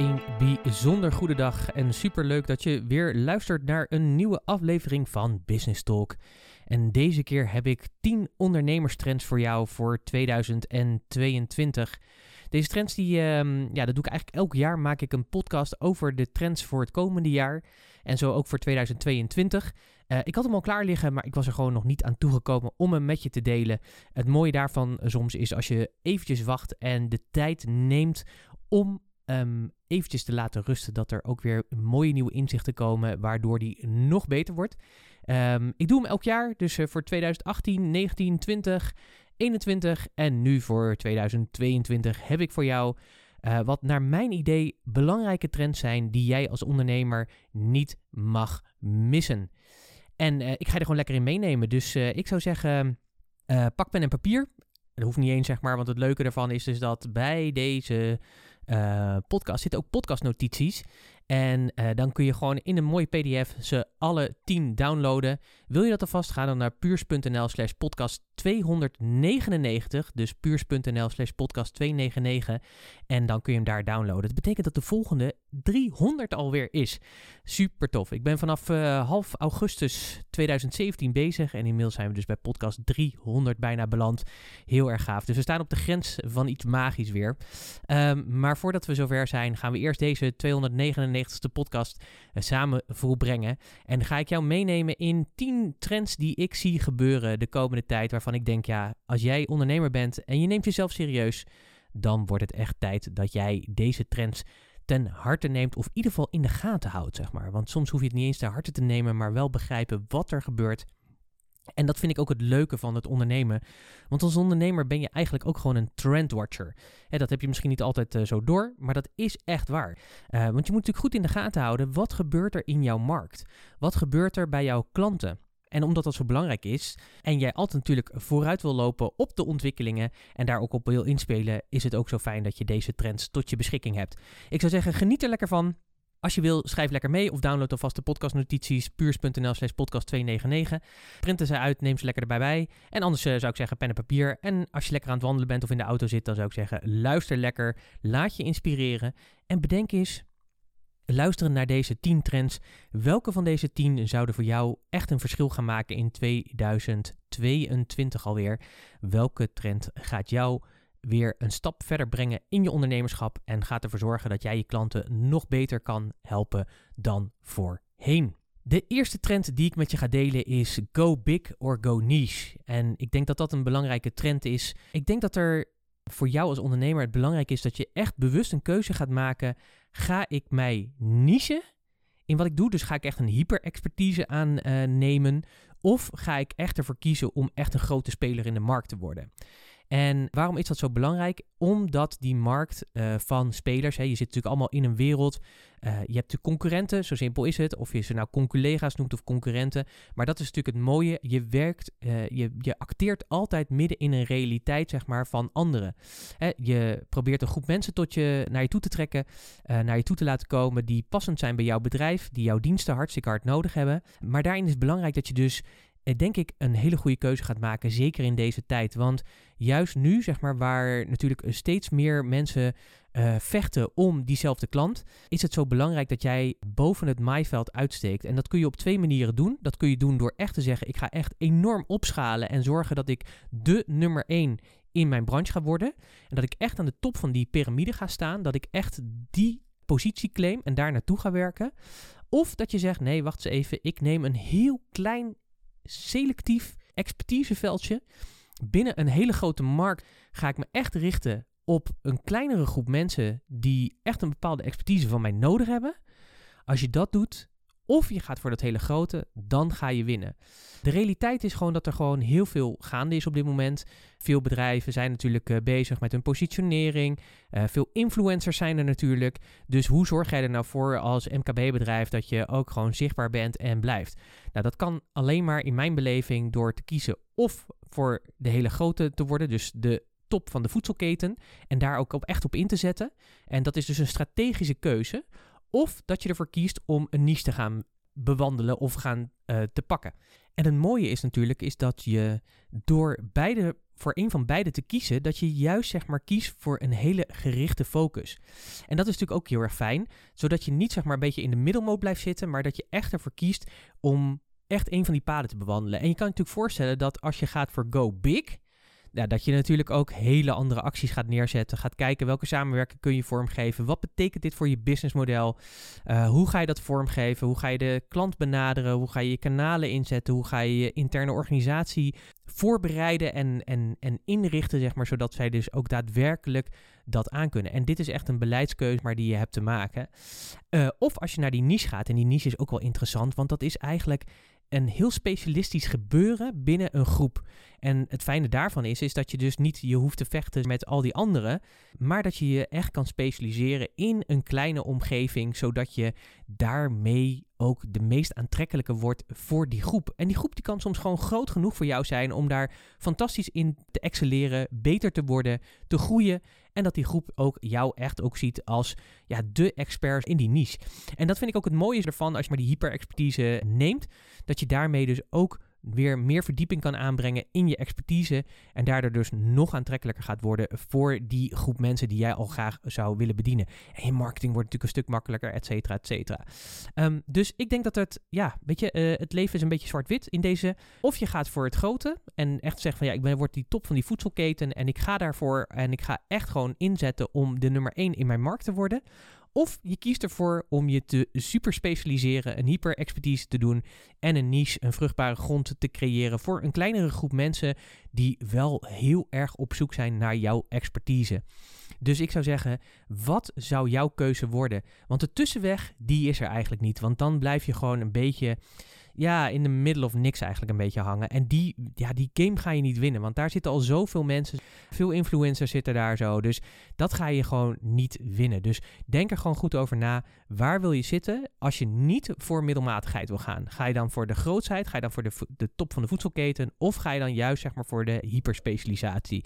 Een bijzonder goede dag en super leuk dat je weer luistert naar een nieuwe aflevering van Business Talk. En deze keer heb ik 10 ondernemerstrends voor jou voor 2022. Deze trends, die, ehm, ja, dat doe ik eigenlijk elk jaar. Maak ik een podcast over de trends voor het komende jaar. En zo ook voor 2022. Uh, ik had hem al klaar liggen, maar ik was er gewoon nog niet aan toegekomen om hem met je te delen. Het mooie daarvan soms is als je eventjes wacht en de tijd neemt om um, eventjes te laten rusten, dat er ook weer mooie nieuwe inzichten komen, waardoor die nog beter wordt. Um, ik doe hem elk jaar, dus uh, voor 2018, 19, 20, 21 en nu voor 2022 heb ik voor jou uh, wat naar mijn idee belangrijke trends zijn die jij als ondernemer niet mag missen. En uh, ik ga er gewoon lekker in meenemen. Dus ik zou zeggen, pak pen en papier. Dat hoeft niet eens, zeg maar, want het leuke ervan is dus dat bij deze uh, podcast zitten ook podcastnotities. En uh, dan kun je gewoon in een mooie pdf ze alle 10 downloaden. Wil je dat alvast, ga dan naar puurs.nl slash podcast 299. Dus puurs.nl slash podcast 299. En dan kun je hem daar downloaden. Dat betekent dat de volgende 300 alweer is. Super tof. Ik ben vanaf uh, half augustus 2017 bezig. En inmiddels zijn we dus bij podcast 300 bijna beland. Heel erg gaaf. Dus we staan op de grens van iets magisch weer. Um, maar voordat we zover zijn, gaan we eerst deze 299ste podcast uh, samen volbrengen. En ga ik jou meenemen in 10 trends die ik zie gebeuren de komende tijd. Waarvan ik denk, ja, als jij ondernemer bent en je neemt jezelf serieus, dan wordt het echt tijd dat jij deze trends ten harte neemt of in ieder geval in de gaten houdt, zeg maar. Want soms hoef je het niet eens ten harte te nemen, maar wel begrijpen wat er gebeurt. En dat vind ik ook het leuke van het ondernemen. Want als ondernemer ben je eigenlijk ook gewoon een trendwatcher. En dat heb je misschien niet altijd uh, zo door, maar dat is echt waar. Uh, want je moet natuurlijk goed in de gaten houden, wat gebeurt er in jouw markt? Wat gebeurt er bij jouw klanten? En omdat dat zo belangrijk is en jij altijd natuurlijk vooruit wil lopen op de ontwikkelingen en daar ook op wil inspelen, is het ook zo fijn dat je deze trends tot je beschikking hebt. Ik zou zeggen, geniet er lekker van. Als je wil, schrijf lekker mee of download alvast de podcastnotities puurs.nl slash podcast 299. Printen ze uit, neem ze lekker erbij bij. En anders uh, zou ik zeggen pen en papier. En als je lekker aan het wandelen bent of in de auto zit, dan zou ik zeggen luister lekker, laat je inspireren. En bedenk eens, luisteren naar deze 10 trends. Welke van deze 10 zouden voor jou echt een verschil gaan maken in 2022 alweer? Welke trend gaat jou weer een stap verder brengen in je ondernemerschap en gaat ervoor zorgen dat jij je klanten nog beter kan helpen dan voorheen? De eerste trend die ik met je ga delen is go big or go niche. En ik denk dat dat een belangrijke trend is. Ik denk dat er voor jou als ondernemer het belangrijk is dat je echt bewust een keuze gaat maken. Ga ik mij nichen in wat ik doe? Dus ga ik echt een hyper-expertise aannemen? Uh, of ga ik echt ervoor kiezen om echt een grote speler in de markt te worden? En waarom is dat zo belangrijk? Omdat die markt uh, van spelers, hè, je zit natuurlijk allemaal in een wereld. Uh, je hebt de concurrenten, zo simpel is het. Of je ze nou conculega's noemt of concurrenten. Maar dat is natuurlijk het mooie. Je werkt, uh, je, je acteert altijd midden in een realiteit, zeg maar, van anderen. Hè, je probeert een groep mensen tot je, naar je toe te trekken, naar je toe te laten komen, die passend zijn bij jouw bedrijf, die jouw diensten hartstikke hard nodig hebben. Maar daarin is het belangrijk dat je dus denk ik een hele goede keuze gaat maken, zeker in deze tijd. Want juist nu, zeg maar, waar natuurlijk steeds meer mensen uh, vechten om diezelfde klant, is het zo belangrijk dat jij boven het maaiveld uitsteekt. En dat kun je op twee manieren doen. Dat kun je doen door echt te zeggen, ik ga echt enorm opschalen en zorgen dat ik de nummer één in mijn branche ga worden. En dat ik echt aan de top van die piramide ga staan, dat ik echt die positieclaim en daar naartoe ga werken. Of dat je zegt, nee, wacht eens even, ik neem een heel klein selectief expertiseveldje. Binnen een hele grote markt ga ik me echt richten op een kleinere groep mensen die echt een bepaalde expertise van mij nodig hebben. Als je dat doet, of je gaat voor dat hele grote, dan ga je winnen. De realiteit is gewoon dat er gewoon heel veel gaande is op dit moment. Veel bedrijven zijn natuurlijk eh, bezig met hun positionering. Uh, veel influencers zijn er natuurlijk. Dus hoe zorg jij er nou voor als MKB-bedrijf dat je ook gewoon zichtbaar bent en blijft? Nou, dat kan alleen maar in mijn beleving door te kiezen of voor de hele grote te worden, dus de top van de voedselketen en daar ook echt op in te zetten. En dat is dus een strategische keuze. Of dat je ervoor kiest om een niche te gaan bewandelen of gaan uh, te pakken. En het mooie is natuurlijk is dat je door beide, voor een van beide te kiezen, dat je juist zeg maar kiest voor een hele gerichte focus. En dat is natuurlijk ook heel erg fijn, zodat je niet zeg maar een beetje in de middelmoot blijft zitten, maar dat je echt ervoor kiest om echt een van die paden te bewandelen. En je kan je natuurlijk voorstellen dat als je gaat voor go big, dat je natuurlijk ook hele andere acties gaat neerzetten. Gaat kijken welke samenwerking kun je vormgeven. Wat betekent dit voor je businessmodel? Uh, hoe ga je dat vormgeven? Hoe ga je de klant benaderen? Hoe ga je je kanalen inzetten? Hoe ga je je interne organisatie voorbereiden en, en, en inrichten, zeg maar, zodat zij dus ook daadwerkelijk dat aankunnen. En dit is echt een beleidskeuze maar die je hebt te maken. Uh, of als je naar die niche gaat, en die niche is ook wel interessant, want dat is eigenlijk een heel specialistisch gebeuren binnen een groep. En het fijne daarvan is, is dat je dus niet je hoeft te vechten met al die anderen, maar dat je je echt kan specialiseren in een kleine omgeving, zodat je daarmee ook de meest aantrekkelijke wordt voor die groep. En die groep die kan soms gewoon groot genoeg voor jou zijn om daar fantastisch in te excelleren, beter te worden, te groeien. En dat die groep ook jou echt ook ziet als ja, de expert in die niche. En dat vind ik ook het mooie ervan als je maar die hyperexpertise neemt. Dat je daarmee dus ook weer meer verdieping kan aanbrengen in je expertise. En daardoor dus nog aantrekkelijker gaat worden voor die groep mensen die jij al graag zou willen bedienen. En je marketing wordt natuurlijk een stuk makkelijker, et cetera, et cetera. Um, dus ik denk dat het, ja, weet je, uh, het leven is een beetje zwart-wit in deze. Of je gaat voor het grote en echt zegt van ja, ik ben, word die top van die voedselketen en ik ga daarvoor en ik ga echt gewoon inzetten om de nummer 1 in mijn markt te worden. Of je kiest ervoor om je te super specialiseren, een hyper-expertise te doen en een niche, een vruchtbare grond te creëren voor een kleinere groep mensen die wel heel erg op zoek zijn naar jouw expertise. Dus ik zou zeggen, wat zou jouw keuze worden? Want de tussenweg, die is er eigenlijk niet. Want dan blijf je gewoon een beetje ja, in de middle of niks eigenlijk een beetje hangen. En die, ja, die game ga je niet winnen, want daar zitten al zoveel mensen, veel influencers zitten daar zo. Dus dat ga je gewoon niet winnen. Dus denk er gewoon goed over na. Waar wil je zitten als je niet voor middelmatigheid wil gaan? Ga je dan voor de grootsheid? Ga je dan voor de, de top van de voedselketen? Of ga je dan juist zeg maar voor de hyperspecialisatie?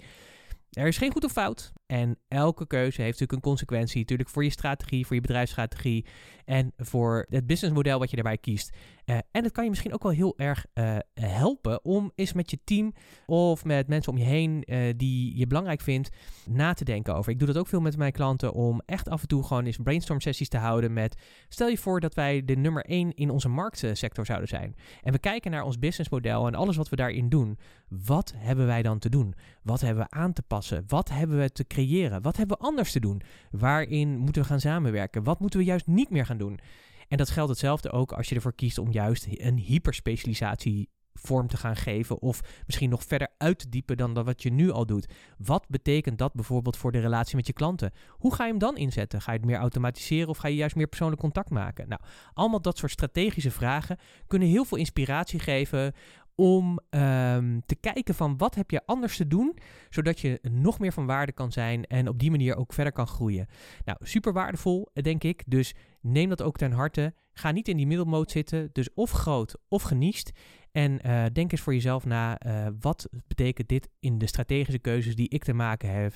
Er is geen goed of fout. En elke keuze heeft natuurlijk een consequentie. Natuurlijk voor je strategie, voor je bedrijfsstrategie. En voor het businessmodel wat je daarbij kiest. Uh, en het kan je misschien ook wel heel erg uh, helpen om eens met je team of met mensen om je heen uh, die je belangrijk vindt na te denken over. Ik doe dat ook veel met mijn klanten om echt af en toe gewoon eens brainstorm sessies te houden met stel je voor dat wij de nummer 1 in onze marktsector zouden zijn. En we kijken naar ons businessmodel en alles wat we daarin doen. Wat hebben wij dan te doen? Wat hebben we aan te passen? Wat hebben we te creëren? Wat hebben we anders te doen? Waarin moeten we gaan samenwerken? Wat moeten we juist niet meer gaan doen? En dat geldt hetzelfde ook als je ervoor kiest om juist een hyperspecialisatie vorm te gaan geven of misschien nog verder uit te diepen dan wat je nu al doet. Wat betekent dat bijvoorbeeld voor de relatie met je klanten? Hoe ga je hem dan inzetten? Ga je het meer automatiseren of ga je juist meer persoonlijk contact maken? Nou, allemaal dat soort strategische vragen kunnen heel veel inspiratie geven om um, te kijken van wat heb je anders te doen, zodat je nog meer van waarde kan zijn en op die manier ook verder kan groeien. Nou, super waardevol, denk ik. Dus neem dat ook ten harte. Ga niet in die middelmoot zitten, dus of groot of geniest. En uh, denk eens voor jezelf na, uh, wat betekent dit in de strategische keuzes die ik te maken heb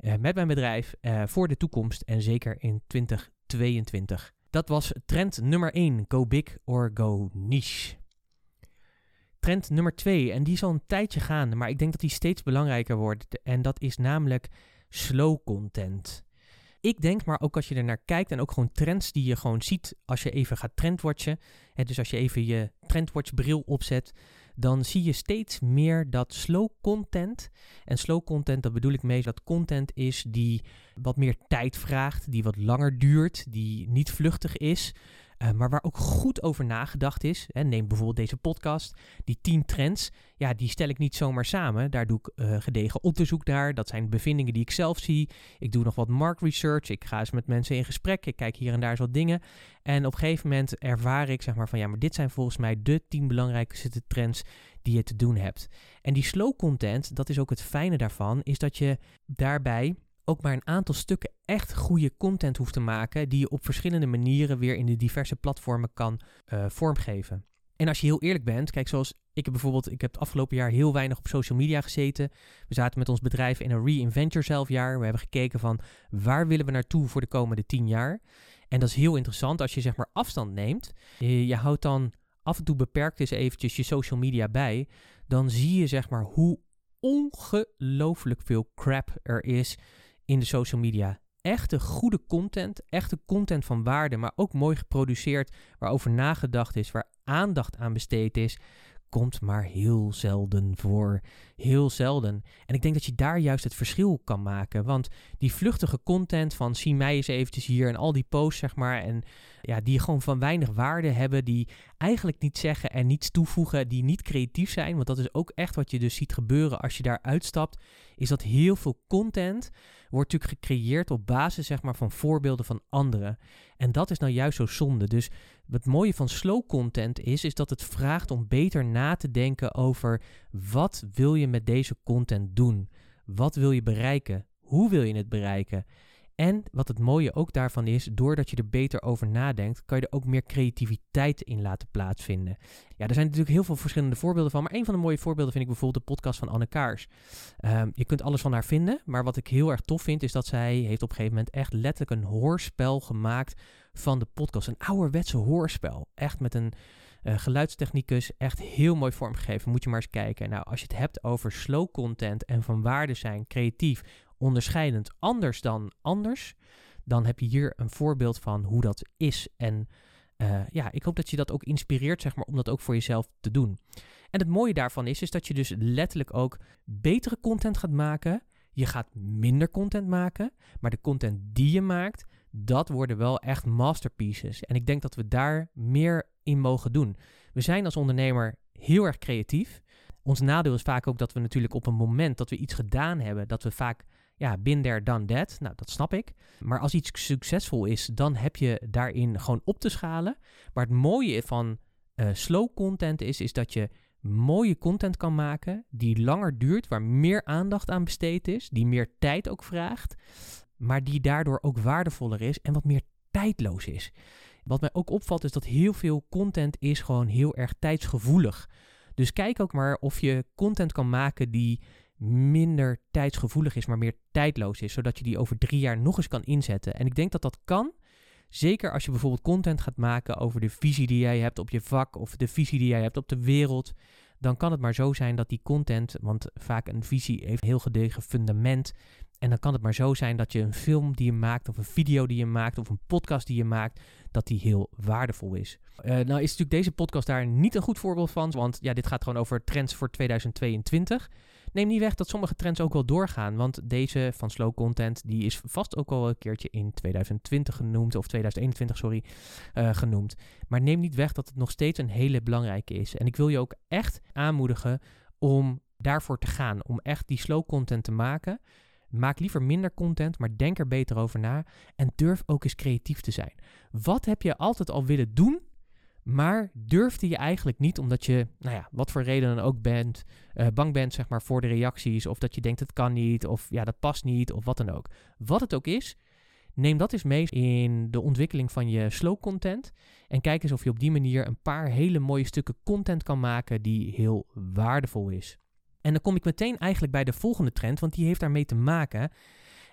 uh, met mijn bedrijf voor de toekomst en zeker in 2022. Dat was trend nummer 1, go big or go niche. Trend nummer twee, en die zal een tijdje gaan, maar ik denk dat die steeds belangrijker wordt. En dat is namelijk slow content. Ik denk, maar ook als je er naar kijkt en ook gewoon trends die je gewoon ziet als je even gaat trendwatchen. Hè, dus als je even je trendwatch bril opzet, dan zie je steeds meer dat slow content. En slow content, dat bedoel ik mee, dat content is die wat meer tijd vraagt, die wat langer duurt, die niet vluchtig is. Uh, maar waar ook goed over nagedacht is. Hè, neem bijvoorbeeld deze podcast. Die 10 trends, ja, die stel ik niet zomaar samen. Daar doe ik uh, gedegen onderzoek naar. Dat zijn bevindingen die ik zelf zie. Ik doe nog wat mark research. Ik ga eens met mensen in gesprek. Ik kijk hier en daar eens wat dingen. En op een gegeven moment ervaar ik zeg maar van ja, maar dit zijn volgens mij de 10 belangrijkste trends die je te doen hebt. En die slow content, dat is ook het fijne daarvan, is dat je daarbij ook maar een aantal stukken echt goede content hoeft te maken, die je op verschillende manieren weer in de diverse platformen kan uh, vormgeven. En als je heel eerlijk bent, kijk, zoals ik heb bijvoorbeeld, ik heb het afgelopen jaar heel weinig op social media gezeten. We zaten met ons bedrijf in een reinvent yourself jaar. We hebben gekeken van waar willen we naartoe voor de komende tien jaar. En dat is heel interessant als je zeg maar afstand neemt. Je, je houdt dan af en toe beperkt eens eventjes je social media bij. Dan zie je zeg maar hoe ongelooflijk veel crap er is in de social media. Echte goede content, echte content van waarde, maar ook mooi geproduceerd, waarover nagedacht is, waar aandacht aan besteed is komt maar heel zelden voor. Heel zelden. En ik denk dat je daar juist het verschil kan maken. Want die vluchtige content van zie mij eens eventjes hier en al die posts, zeg maar. En ja, die gewoon van weinig waarde hebben. Die eigenlijk niet zeggen en niets toevoegen. Die niet creatief zijn. Want dat is ook echt wat je dus ziet gebeuren als je daar uitstapt. Is dat heel veel content wordt natuurlijk gecreëerd op basis zeg maar, van voorbeelden van anderen. En dat is nou juist zo zonde. Dus het mooie van slow content is, is dat het vraagt om beter na te denken over wat wil je met deze content doen? Wat wil je bereiken? Hoe wil je het bereiken? En wat het mooie ook daarvan is, doordat je er beter over nadenkt, kan je er ook meer creativiteit in laten plaatsvinden. Ja, er zijn natuurlijk heel veel verschillende voorbeelden van, maar een van de mooie voorbeelden vind ik bijvoorbeeld de podcast van Anne Kaars. Um, je kunt alles van haar vinden, maar wat ik heel erg tof vind, is dat zij heeft op een gegeven moment echt letterlijk een hoorspel gemaakt van de podcast. Een ouderwetse hoorspel. Echt met een uh, geluidstechnicus. Echt heel mooi vormgegeven. Moet je maar eens kijken. Nou, als je het hebt over slow content en van waarde zijn, creatief, onderscheidend, anders dan anders, dan heb je hier een voorbeeld van hoe dat is. En uh, ja, ik hoop dat je dat ook inspireert, zeg maar, om dat ook voor jezelf te doen. En het mooie daarvan is, is dat je dus letterlijk ook betere content gaat maken. Je gaat minder content maken, maar de content die je maakt, dat worden wel echt masterpieces. En ik denk dat we daar meer in mogen doen. We zijn als ondernemer heel erg creatief. Ons nadeel is vaak ook dat we natuurlijk op een moment dat we iets gedaan hebben, dat we vaak ja, bin there, done that. Nou, dat snap ik. Maar als iets succesvol is, dan heb je daarin gewoon op te schalen. Maar het mooie van uh, slow content is, is dat je mooie content kan maken die langer duurt, waar meer aandacht aan besteed is, die meer tijd ook vraagt, maar die daardoor ook waardevoller is en wat meer tijdloos is. Wat mij ook opvalt is dat heel veel content is gewoon heel erg tijdsgevoelig. Dus kijk ook maar of je content kan maken die minder tijdsgevoelig is, maar meer tijdloos is, zodat je die over drie jaar nog eens kan inzetten. En ik denk dat dat kan, zeker als je bijvoorbeeld content gaat maken over de visie die jij hebt op je vak of de visie die jij hebt op de wereld. Dan kan het maar zo zijn dat die content, want vaak een visie heeft heel gedegen fundament, en dan kan het maar zo zijn dat je een film die je maakt, of een video die je maakt, of een podcast die je maakt, dat die heel waardevol is. Uh, nou is natuurlijk deze podcast daar niet een goed voorbeeld van, want ja, dit gaat gewoon over trends voor 2022. Neem niet weg dat sommige trends ook wel doorgaan, want deze van slow content, die is vast ook al een keertje in 2020 genoemd, of 2021, sorry, uh, genoemd. Maar neem niet weg dat het nog steeds een hele belangrijke is. En ik wil je ook echt aanmoedigen om daarvoor te gaan, om echt die slow content te maken. Maak liever minder content, maar denk er beter over na. En durf ook eens creatief te zijn. Wat heb je altijd al willen doen, maar durfde je eigenlijk niet omdat je, nou ja, wat voor reden dan ook bent, uh, bang bent zeg maar voor de reacties. Of dat je denkt het kan niet, of ja, dat past niet, of wat dan ook. Wat het ook is, neem dat eens mee in de ontwikkeling van je slow content. En kijk eens of je op die manier een paar hele mooie stukken content kan maken die heel waardevol is. En dan kom ik meteen eigenlijk bij de volgende trend, want die heeft daarmee te maken.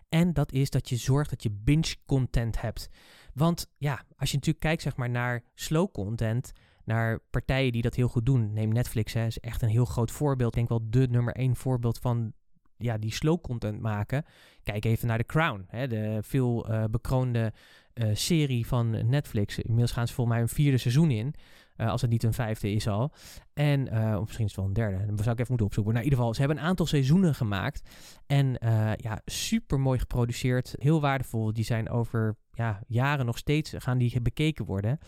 En dat is dat je zorgt dat je binge content hebt. Want ja, als je natuurlijk kijkt zeg maar, naar slow content, naar partijen die dat heel goed doen. Neem Netflix, hè, is echt een heel groot voorbeeld. Ik denk wel de nummer één voorbeeld van ja, die slow content maken. Kijk even naar The Crown, hè, de veel uh, bekroonde uh, serie van Netflix. Inmiddels gaan ze volgens mij een vierde seizoen in. Uh, als het niet een vijfde is al. En, uh, of misschien is het wel een derde. Dan zou ik even moeten opzoeken. Maar in ieder geval, ze hebben een aantal seizoenen gemaakt. En ja, super mooi geproduceerd. Heel waardevol. Die zijn over ja, jaren nog steeds gaan die bekeken worden.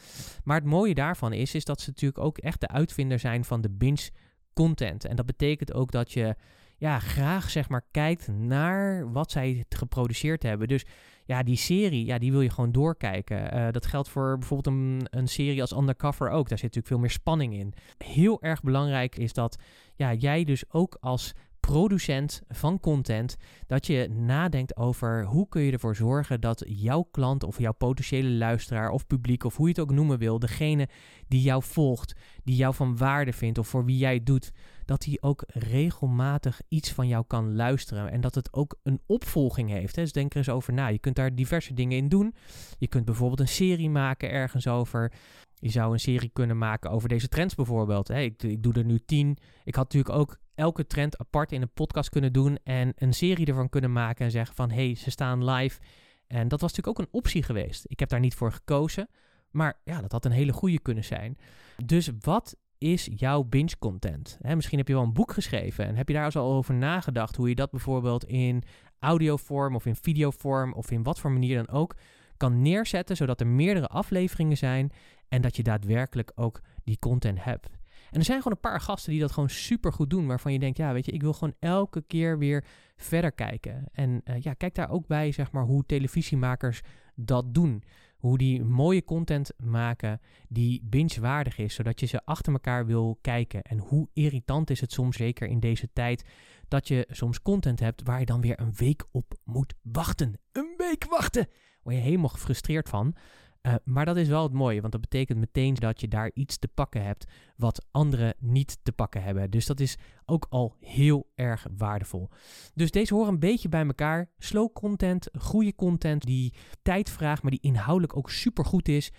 Maar het mooie daarvan is, is dat ze natuurlijk ook echt de uitvinder zijn van de binge content. En dat betekent ook dat je ja, graag zeg maar kijkt naar wat zij geproduceerd hebben. Dus ja, die serie, ja, die wil je gewoon doorkijken. Uh, dat geldt voor bijvoorbeeld een, een serie als Undercover ook. Daar zit natuurlijk veel meer spanning in. Heel erg belangrijk is dat ja, jij dus ook als producent van content, dat je nadenkt over hoe kun je ervoor zorgen dat jouw klant of jouw potentiële luisteraar of publiek of hoe je het ook noemen wil, degene die jou volgt, die jou van waarde vindt of voor wie jij het doet, dat hij ook regelmatig iets van jou kan luisteren en dat het ook een opvolging heeft. Hè? Dus denk er eens over na. Je kunt daar diverse dingen in doen. Je kunt bijvoorbeeld een serie maken ergens over. Je zou een serie kunnen maken over deze trends bijvoorbeeld. Ik, ik doe er nu tien. Ik had natuurlijk ook elke trend apart in een podcast kunnen doen en een serie ervan kunnen maken en zeggen van hé, hey, ze staan live. En dat was natuurlijk ook een optie geweest. Ik heb daar niet voor gekozen, maar ja, dat had een hele goede kunnen zijn. Dus wat is jouw binge content? misschien heb je wel een boek geschreven en heb je daar al over nagedacht hoe je dat bijvoorbeeld in audiovorm of in videovorm of in wat voor manier dan ook kan neerzetten, zodat er meerdere afleveringen zijn en dat je daadwerkelijk ook die content hebt. En er zijn gewoon een paar gasten die dat gewoon super goed doen. Waarvan je denkt, ja, weet je, ik wil gewoon elke keer weer verder kijken. En uh, ja, kijk daar ook bij, zeg maar, hoe televisiemakers dat doen. Hoe die mooie content maken die binge-waardig is, zodat je ze achter elkaar wil kijken. En hoe irritant is het soms, zeker in deze tijd, dat je soms content hebt waar je dan weer een week op moet wachten. Een week wachten! Word je helemaal gefrustreerd van. Uh, maar dat is wel het mooie, want dat betekent meteen dat je daar iets te pakken hebt wat anderen niet te pakken hebben. Dus dat is ook al heel erg waardevol. Dus deze horen een beetje bij elkaar. Slow content, goede content die tijd vraagt, maar die inhoudelijk ook super goed is.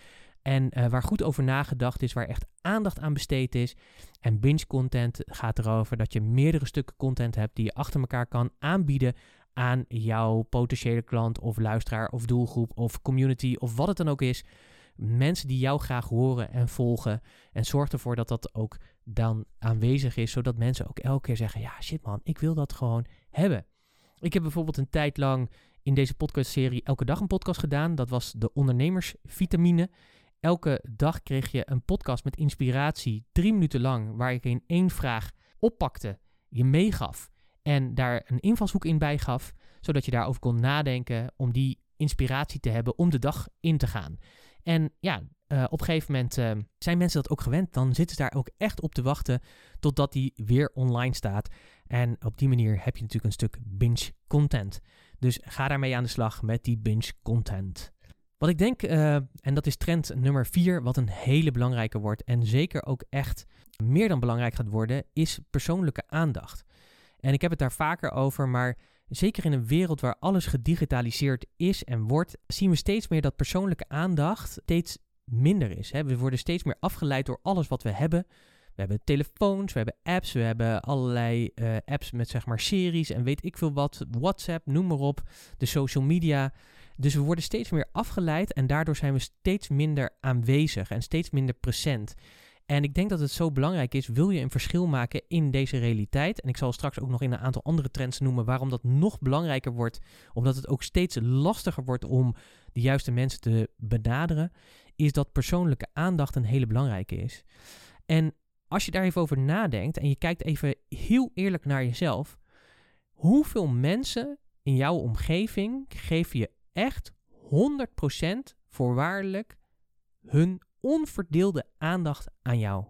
En uh, waar goed over nagedacht is, waar echt aandacht aan besteed is. En binge content gaat erover dat je meerdere stukken content hebt die je achter elkaar kan aanbieden aan jouw potentiële klant of luisteraar of doelgroep of community of wat het dan ook is. Mensen die jou graag horen en volgen. En zorg ervoor dat dat ook dan aanwezig is, zodat mensen ook elke keer zeggen: Ja, shit man, ik wil dat gewoon hebben. Ik heb bijvoorbeeld een tijd lang in deze podcastserie elke dag een podcast gedaan. Dat was de ondernemersvitamine. Elke dag kreeg je een podcast met inspiratie, drie minuten lang, waar ik in één vraag oppakte, je meegaf en daar een invalshoek in bijgaf, zodat je daarover kon nadenken om die inspiratie te hebben om de dag in te gaan. En ja, uh, op een gegeven moment uh, zijn mensen dat ook gewend. Dan zitten ze daar ook echt op te wachten totdat die weer online staat. En op die manier heb je natuurlijk een stuk binge content. Dus ga daarmee aan de slag met die binge content. Wat ik denk, uh, en dat is trend nummer 4, wat een hele belangrijke wordt en zeker ook echt meer dan belangrijk gaat worden, is persoonlijke aandacht. En ik heb het daar vaker over, maar zeker in een wereld waar alles gedigitaliseerd is en wordt, zien we steeds meer dat persoonlijke aandacht steeds minder is. We worden steeds meer afgeleid door alles wat we hebben. We hebben telefoons, we hebben apps, we hebben allerlei uh, apps met zeg maar series en weet ik veel wat, WhatsApp, noem maar op, de social media. Dus we worden steeds meer afgeleid en daardoor zijn we steeds minder aanwezig en steeds minder present. En ik denk dat het zo belangrijk is, wil je een verschil maken in deze realiteit. En ik zal straks ook nog in een aantal andere trends noemen waarom dat nog belangrijker wordt. Omdat het ook steeds lastiger wordt om de juiste mensen te benaderen. Is dat persoonlijke aandacht een hele belangrijke is. En als je daar even over nadenkt en je kijkt even heel eerlijk naar jezelf. Hoeveel mensen in jouw omgeving geef je echt 100% voorwaardelijk hun onverdeelde aandacht aan jou.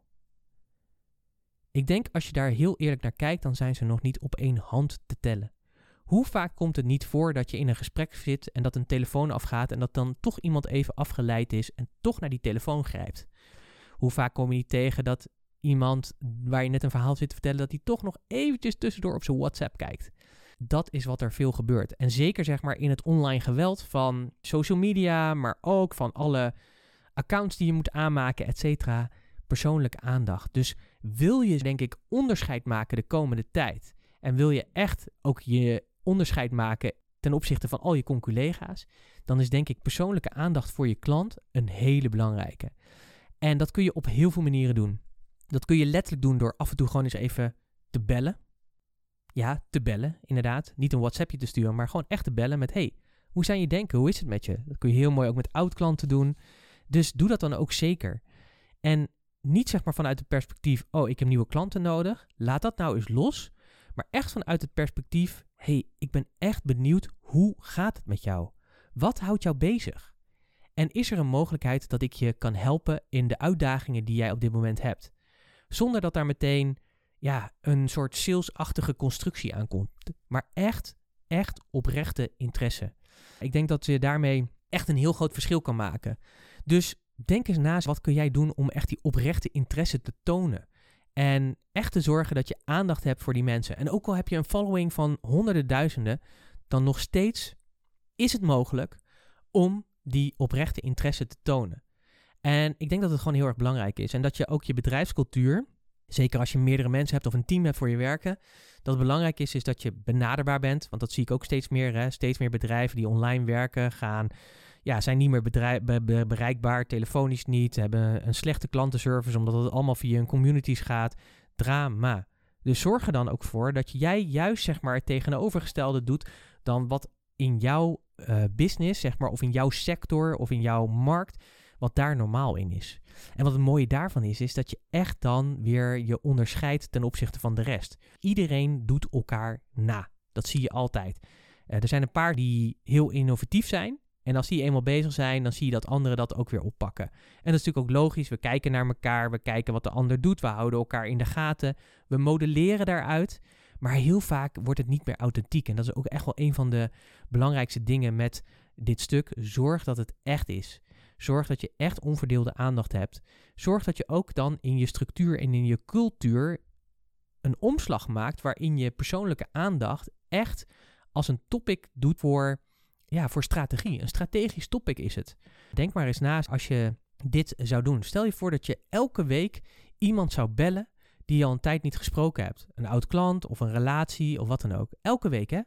Ik denk als je daar heel eerlijk naar kijkt, dan zijn ze nog niet op één hand te tellen. Hoe vaak komt het niet voor dat je in een gesprek zit en dat een telefoon afgaat en dat dan toch iemand even afgeleid is en toch naar die telefoon grijpt? Hoe vaak kom je niet tegen dat iemand waar je net een verhaal zit te vertellen, dat hij toch nog eventjes tussendoor op zijn WhatsApp kijkt? Dat is wat er veel gebeurt. En zeker zeg maar in het online geweld van social media, maar ook van alle accounts die je moet aanmaken, et cetera. Persoonlijke aandacht. Dus wil je, denk ik, onderscheid maken de komende tijd. En wil je echt ook je onderscheid maken ten opzichte van al je conculega's, dan is denk ik persoonlijke aandacht voor je klant een hele belangrijke. En dat kun je op heel veel manieren doen. Dat kun je letterlijk doen door af en toe gewoon eens even te bellen. Ja, te bellen, inderdaad. Niet een WhatsAppje te sturen, maar gewoon echt te bellen met: hey, hoe zijn je denken? Hoe is het met je? Dat kun je heel mooi ook met oud-klanten doen. Dus doe dat dan ook zeker. En niet zeg maar vanuit het perspectief: oh, ik heb nieuwe klanten nodig. Laat dat nou eens los. Maar echt vanuit het perspectief: hey, ik ben echt benieuwd hoe gaat het met jou? Wat houdt jou bezig? En is er een mogelijkheid dat ik je kan helpen in de uitdagingen die jij op dit moment hebt? Zonder dat daar meteen ja, een soort salesachtige constructie aankomt. Maar echt, echt oprechte interesse. Ik denk dat je daarmee echt een heel groot verschil kan maken. Dus denk eens na, wat kun jij doen om echt die oprechte interesse te tonen? En echt te zorgen dat je aandacht hebt voor die mensen. En ook al heb je een following van honderden duizenden, dan nog steeds is het mogelijk om die oprechte interesse te tonen. En ik denk dat het gewoon heel erg belangrijk is. En dat je ook je bedrijfscultuur, zeker als je meerdere mensen hebt of een team hebt voor je werken, dat het belangrijk is, is dat je benaderbaar bent. Want dat zie ik ook steeds meer. Hè? Steeds meer bedrijven die online werken gaan, ja, zijn niet meer bereikbaar, telefonisch niet, hebben een slechte klantenservice omdat het allemaal via hun communities gaat. Drama. Dus zorg er dan ook voor dat jij juist zeg maar het tegenovergestelde doet dan wat in jouw uh, business, zeg maar, of in jouw sector of in jouw markt, wat daar normaal in is. En wat het mooie daarvan is, is dat je echt dan weer je onderscheidt ten opzichte van de rest. Iedereen doet elkaar na. Dat zie je altijd. Uh, er zijn een paar die heel innovatief zijn. En als die eenmaal bezig zijn, dan zie je dat anderen dat ook weer oppakken. En dat is natuurlijk ook logisch. We kijken naar elkaar, we kijken wat de ander doet, we houden elkaar in de gaten, we modelleren daaruit. Maar heel vaak wordt het niet meer authentiek. En dat is ook echt wel een van de belangrijkste dingen met dit stuk. Zorg dat het echt is. Zorg dat je echt onverdeelde aandacht hebt. Zorg dat je ook dan in je structuur en in je cultuur een omslag maakt waarin je persoonlijke aandacht echt als een topic doet voor, ja, voor strategie. Een strategisch topic is het. Denk maar eens na als je dit zou doen. Stel je voor dat je elke week iemand zou bellen die je al een tijd niet gesproken hebt. Een oud klant of een relatie of wat dan ook. Elke week hè.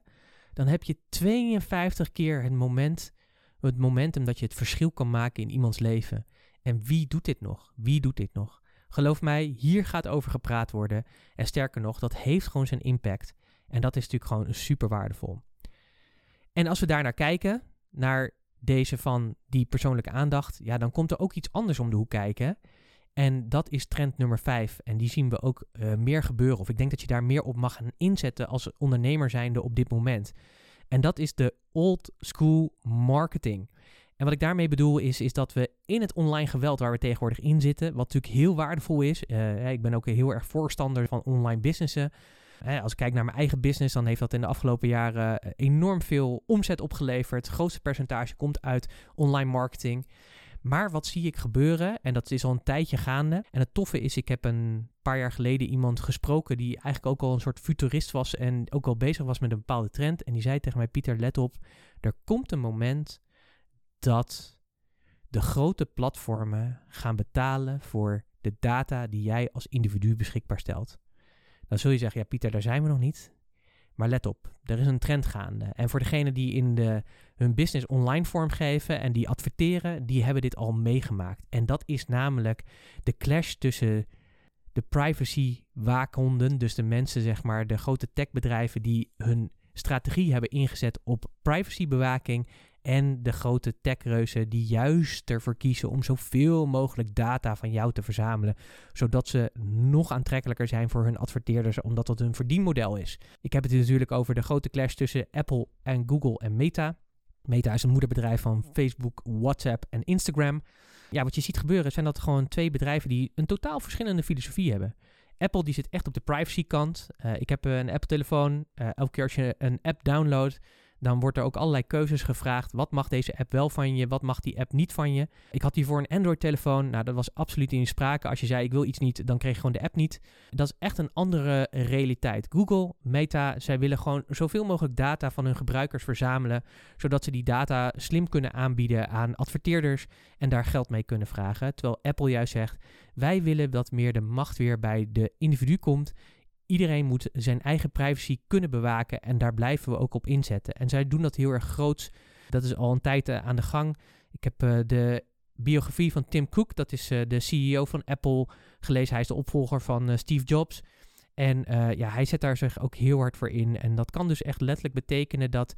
Dan heb je 52 keer het moment, het momentum dat je het verschil kan maken in iemands leven. En wie doet dit nog? Wie doet dit nog? Geloof mij, hier gaat over gepraat worden. En sterker nog, dat heeft gewoon zijn impact. En dat is natuurlijk gewoon super waardevol. En als we daar naar kijken, naar deze van die persoonlijke aandacht, ja, dan komt er ook iets anders om de hoek kijken. En dat is trend nummer 5. En die zien we ook uh, meer gebeuren. Of ik denk dat je daar meer op mag gaan inzetten als ondernemer zijnde op dit moment. En dat is de old school marketing. En wat ik daarmee bedoel is, is dat we in het online geweld waar we tegenwoordig in zitten, wat natuurlijk heel waardevol is. Uh, ik ben ook heel erg voorstander van online businessen. Als ik kijk naar mijn eigen business, dan heeft dat in de afgelopen jaren eh, enorm veel omzet opgeleverd. Het grootste percentage komt uit online marketing. Maar wat zie ik gebeuren? En dat is al een tijdje gaande. En het toffe is, ik heb een paar jaar geleden iemand gesproken die eigenlijk ook al een soort futurist was en ook al bezig was met een bepaalde trend. En die zei tegen mij, Pieter, let op, er komt een moment dat de grote platformen gaan betalen voor de data die jij als individu beschikbaar stelt. Dan zul je zeggen, ja Pieter, daar zijn we nog niet. Maar let op, er is een trend gaande. En voor degenen die in de, hun business online vormgeven en die adverteren, die hebben dit al meegemaakt. En dat is namelijk de clash tussen de privacy waakhonden, dus de mensen, zeg maar, de grote techbedrijven die hun strategie hebben ingezet op privacybewaking en de grote techreuzen die juist ervoor kiezen om zoveel mogelijk data van jou te verzamelen, zodat ze nog aantrekkelijker zijn voor hun adverteerders, omdat dat hun verdienmodel is. Ik heb het natuurlijk over de grote clash tussen Apple en Google en Meta. Meta is een moederbedrijf van Facebook, WhatsApp en Instagram. Ja, wat je ziet gebeuren zijn dat gewoon twee bedrijven die een totaal verschillende filosofie hebben. Apple die zit echt op de privacy kant. Uh, ik heb een Apple telefoon. Uh, elke keer als je een app downloadt, dan wordt er ook allerlei keuzes gevraagd. Wat mag deze app wel van je? Wat mag die app niet van je? Ik had die voor een Android-telefoon. Nou, dat was absoluut in sprake. Als je zei ik wil iets niet, dan kreeg je gewoon de app niet. Dat is echt een andere realiteit. Google, Meta, zij willen gewoon zoveel mogelijk data van hun gebruikers verzamelen, zodat ze die data slim kunnen aanbieden aan adverteerders en daar geld mee kunnen vragen. Terwijl Apple juist zegt: wij willen dat meer de macht weer bij de individu komt Iedereen moet zijn eigen privacy kunnen bewaken en daar blijven we ook op inzetten. En zij doen dat heel erg groots. Dat is al een tijd uh, aan de gang. Ik heb uh, de biografie van Tim Cook, dat is uh, de CEO van Apple, gelezen. Hij is de opvolger van Steve Jobs. En ja, hij zet daar zich ook heel hard voor in. En dat kan dus echt letterlijk betekenen dat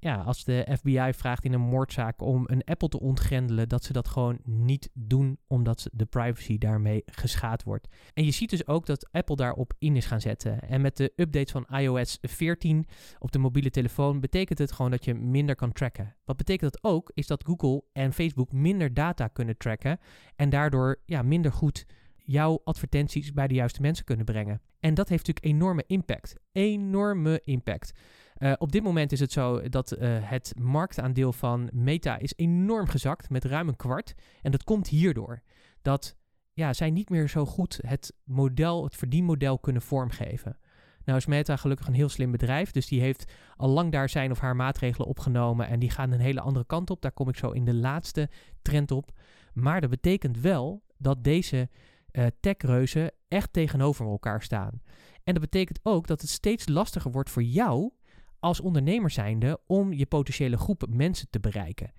ja, als de FBI vraagt in een moordzaak om een Apple te ontgrendelen, dat ze dat gewoon niet doen, omdat de privacy daarmee geschaad wordt. En je ziet dus ook dat Apple daarop in is gaan zetten. En met de updates van iOS 14 op de mobiele telefoon betekent het gewoon dat je minder kan tracken. Wat betekent dat ook, is dat Google en Facebook minder data kunnen tracken en daardoor ja, minder goed jouw advertenties bij de juiste mensen kunnen brengen. En dat heeft natuurlijk enorme impact. Enorme impact. Uh, op dit moment is het zo dat uh, het marktaandeel van Meta is enorm gezakt met ruim een kwart. En dat komt hierdoor. Dat ja, zij niet meer zo goed het model, het verdienmodel kunnen vormgeven. Nou is Meta gelukkig een heel slim bedrijf, dus die heeft al lang daar zijn of haar maatregelen opgenomen en die gaan een hele andere kant op. Daar kom ik zo in de laatste trend op. Maar dat betekent wel dat deze uh, techreuzen echt tegenover elkaar staan. En dat betekent ook dat het steeds lastiger wordt voor jou als ondernemer zijnde om je potentiële groep mensen te bereiken.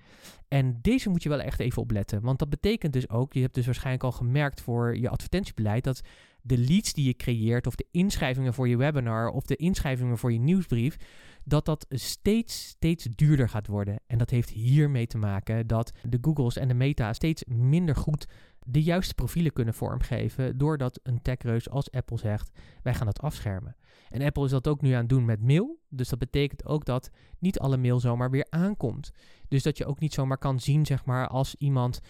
En deze moet je wel echt even opletten, want dat betekent dus ook, je hebt dus waarschijnlijk al gemerkt voor je advertentiebeleid, dat de leads die je creëert of de inschrijvingen voor je webinar of de inschrijvingen voor je nieuwsbrief, dat dat steeds, steeds duurder gaat worden. En dat heeft hiermee te maken dat de Googles en de Meta steeds minder goed de juiste profielen kunnen vormgeven, doordat een techreus als Apple zegt, wij gaan dat afschermen. En Apple is dat ook nu aan het doen met mail. Dus dat betekent ook dat niet alle mail zomaar weer aankomt. Dus dat je ook niet zomaar kan zien, zeg maar, als iemand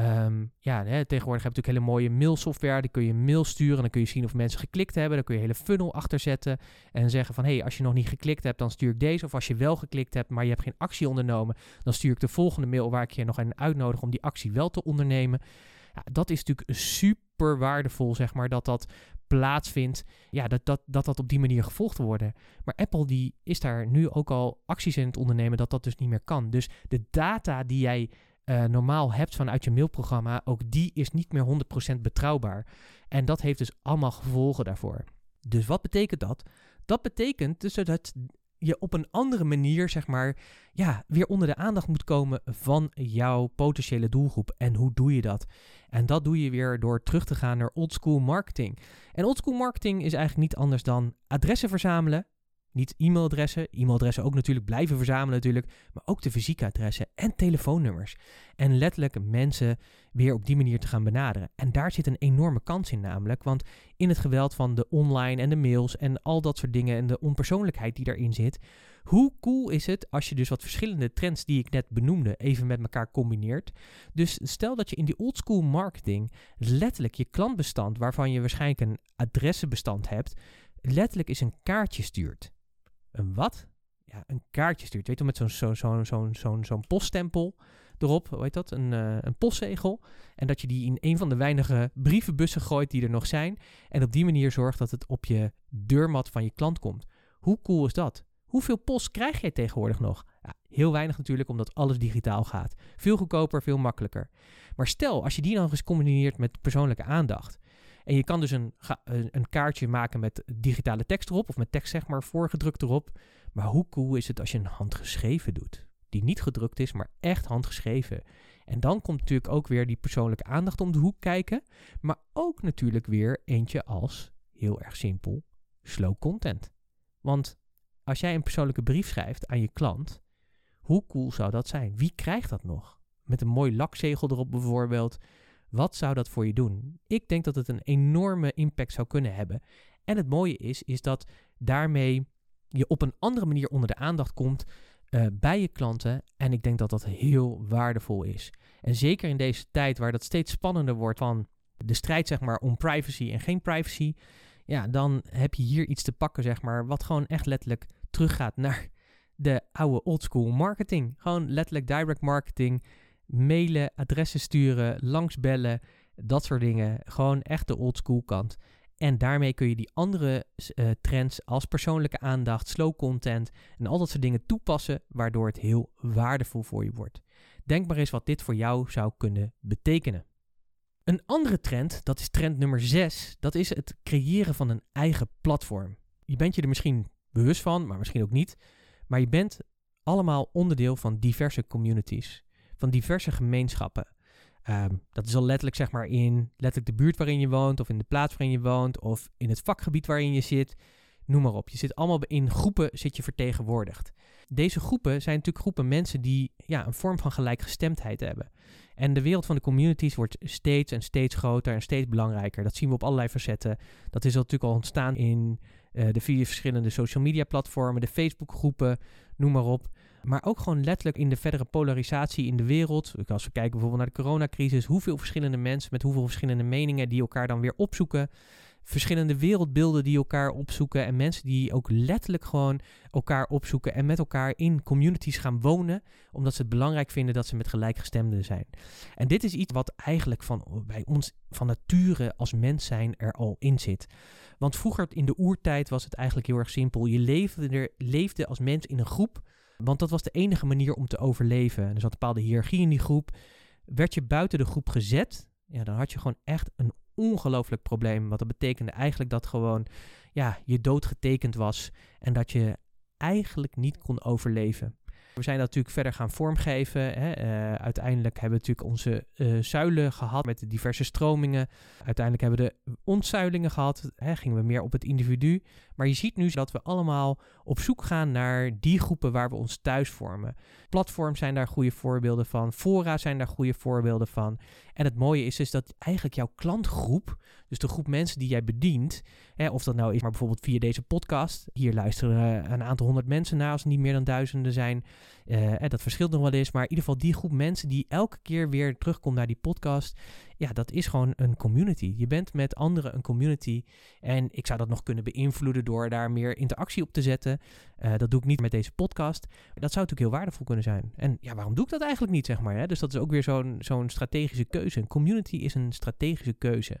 Um, ja, hè, tegenwoordig heb je natuurlijk hele mooie mailsoftware. Die kun je mail sturen. Dan kun je zien of mensen geklikt hebben. Dan kun je een hele funnel achter zetten. En zeggen van, hé, hey, als je nog niet geklikt hebt, dan stuur ik deze. Of als je wel geklikt hebt, maar je hebt geen actie ondernomen, dan stuur ik de volgende mail waar ik je nog een uitnodig om die actie wel te ondernemen. Ja, dat is natuurlijk super waardevol, zeg maar, dat dat plaatsvindt, ja, dat, dat, dat dat op die manier gevolgd wordt. Maar Apple die is daar nu ook al acties in het ondernemen dat dat dus niet meer kan. Dus de data die jij uh, normaal hebt vanuit je mailprogramma, ook die is niet meer 100% betrouwbaar. En dat heeft dus allemaal gevolgen daarvoor. Dus wat betekent dat? Dat betekent dus dat je op een andere manier, zeg maar, ja, weer onder de aandacht moet komen van jouw potentiële doelgroep. En hoe doe je dat? En dat doe je weer door terug te gaan naar oldschool marketing. En oldschool marketing is eigenlijk niet anders dan adressen verzamelen, niet e-mailadressen, e-mailadressen ook natuurlijk blijven verzamelen natuurlijk, maar ook de fysieke adressen en telefoonnummers. En letterlijk mensen weer op die manier te gaan benaderen. En daar zit een enorme kans in namelijk, want in het geweld van de online en de mails en al dat soort dingen en de onpersoonlijkheid die daarin zit, hoe cool is het als je dus wat verschillende trends die ik net benoemde even met elkaar combineert. Dus stel dat je in die oldschool marketing letterlijk je klantbestand, waarvan je waarschijnlijk een adressenbestand hebt, letterlijk eens een kaartje stuurt een wat? Ja, een kaartje stuurt. Weet je, met zo'n zo'n zo'n zo'n zo'n poststempel erop, hoe heet dat? Een, uh, een postzegel. En dat je die in een van de weinige brievenbussen gooit die er nog zijn. En op die manier zorgt dat het op je deurmat van je klant komt. Hoe cool is dat? Hoeveel post krijg jij tegenwoordig nog? Ja, heel weinig natuurlijk, omdat alles digitaal gaat. Veel goedkoper, veel makkelijker. Maar stel, als je die dan eens combineert met persoonlijke aandacht. En je kan dus een, een kaartje maken met digitale tekst erop, of met tekst zeg maar voorgedrukt erop. Maar hoe cool is het als je een handgeschreven doet? Die niet gedrukt is, maar echt handgeschreven. En dan komt natuurlijk ook weer die persoonlijke aandacht om de hoek kijken. Maar ook natuurlijk weer eentje als, heel erg simpel, slow content. Want als jij een persoonlijke brief schrijft aan je klant, hoe cool zou dat zijn? Wie krijgt dat nog? Met een mooi lakzegel erop bijvoorbeeld. Wat zou dat voor je doen? Ik denk dat het een enorme impact zou kunnen hebben. En het mooie is, is dat daarmee je op een andere manier onder de aandacht komt uh, bij je klanten. En ik denk dat dat heel waardevol is. En zeker in deze tijd waar dat steeds spannender wordt van de strijd zeg maar om privacy en geen privacy. Ja, dan heb je hier iets te pakken zeg maar wat gewoon echt letterlijk teruggaat naar de oude oldschool marketing. Gewoon letterlijk direct marketing mailen, adressen sturen, langsbellen, dat soort dingen. Gewoon echt de old school kant. En daarmee kun je die andere uh, trends als persoonlijke aandacht, slow content en al dat soort dingen toepassen, waardoor het heel waardevol voor je wordt. Denk maar eens wat dit voor jou zou kunnen betekenen. Een andere trend, dat is trend nummer 6, dat is het creëren van een eigen platform. Je bent je er misschien bewust van, maar misschien ook niet. Maar je bent allemaal onderdeel van diverse communities, van diverse gemeenschappen. Ehm, dat is al letterlijk zeg maar in letterlijk de buurt waarin je woont, of in de plaats waarin je woont, of in het vakgebied waarin je zit. Noem maar op. Je zit allemaal in groepen zit je vertegenwoordigd. Deze groepen zijn natuurlijk groepen mensen die ja, een vorm van gelijkgestemdheid hebben. En de wereld van de communities wordt steeds en steeds groter en steeds belangrijker. Dat zien we op allerlei facetten. Dat is natuurlijk al ontstaan in uh, de vier verschillende social media platformen, de Facebook groepen, noem maar op. Maar ook gewoon letterlijk in de verdere polarisatie in de wereld. Als we kijken bijvoorbeeld naar de coronacrisis, hoeveel verschillende mensen met hoeveel verschillende meningen die elkaar dan weer opzoeken verschillende wereldbeelden die elkaar opzoeken. En mensen die ook letterlijk gewoon elkaar opzoeken en met elkaar in communities gaan wonen. Omdat ze het belangrijk vinden dat ze met gelijkgestemden zijn. En dit is iets wat eigenlijk van, bij ons van nature als mens zijn er al in zit. Want vroeger in de oertijd was het eigenlijk heel erg simpel. Je leefde, er, leefde als mens in een groep. Want dat was de enige manier om te overleven. Er zat een bepaalde hiërarchie in die groep. Werd je buiten de groep gezet, ja, dan had je gewoon echt een ongelooflijk probleem. Wat dat betekende eigenlijk dat gewoon ja, je dood getekend was en dat je eigenlijk niet kon overleven. We zijn dat natuurlijk verder gaan vormgeven. Hè. Uh, uiteindelijk hebben we natuurlijk onze uh, zuilen gehad met de diverse stromingen. Uiteindelijk hebben we de ontzuilingen gehad. Hè, gingen we meer op het individu. Maar je ziet nu dat we allemaal op zoek gaan naar die groepen waar we ons thuis vormen. Platforms zijn daar goede voorbeelden van. Fora zijn daar goede voorbeelden van. En het mooie is dus dat eigenlijk jouw klantgroep, dus de groep mensen die jij bedient, hè, of dat nou is maar bijvoorbeeld via deze podcast. Hier luisteren een aantal honderd mensen naar als het niet meer dan duizenden zijn. Uh, dat verschilt nog wel eens. Maar in ieder geval die groep mensen die elke keer weer terugkomt naar die podcast. Ja, dat is gewoon een community. Je bent met anderen een community. En ik zou dat nog kunnen beïnvloeden door daar meer interactie op te zetten. Uh, dat doe ik niet met deze podcast. Dat zou natuurlijk heel waardevol kunnen zijn. En ja, waarom doe ik dat eigenlijk niet, zeg maar? Hè? Dus dat is ook weer zo'n zo'n strategische keuze. Een community is een strategische keuze.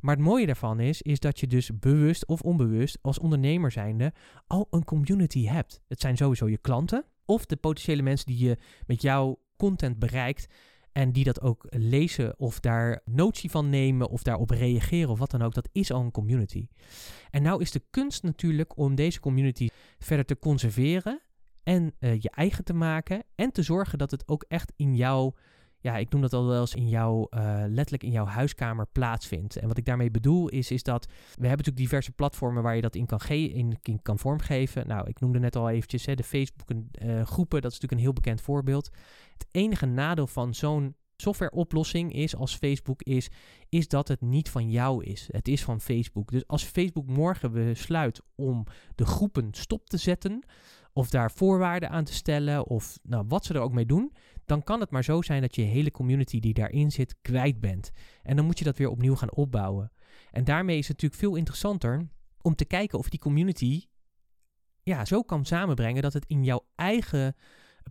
Maar het mooie daarvan is, is dat je dus bewust of onbewust als ondernemer zijnde al een community hebt. Het zijn sowieso je klanten of de potentiële mensen die je met jouw content bereikt en die dat ook lezen of daar notie van nemen of daarop reageren of wat dan ook, dat is al een community. En nou is de kunst natuurlijk om deze community verder te conserveren en uh, je eigen te maken en te zorgen dat het ook echt in jouw ja, ik noem dat al wel eens in jouw, uh, letterlijk in jouw huiskamer plaatsvindt. En wat ik daarmee bedoel is, is dat we hebben natuurlijk diverse platformen waar je dat in kan, in, in kan vormgeven. Nou, ik noemde net al eventjes hè, de Facebook uh, groepen, dat is natuurlijk een heel bekend voorbeeld. Het enige nadeel van zo'n softwareoplossing is als Facebook is, is dat het niet van jou is. Het is van Facebook. Dus als Facebook morgen besluit om de groepen stop te zetten, of daar voorwaarden aan te stellen, of nou, wat ze er ook mee doen, dan kan het maar zo zijn dat je hele community die daarin zit kwijt bent. En dan moet je dat weer opnieuw gaan opbouwen. En daarmee is het natuurlijk veel interessanter om te kijken of die community ja, zo kan samenbrengen dat het in jouw eigen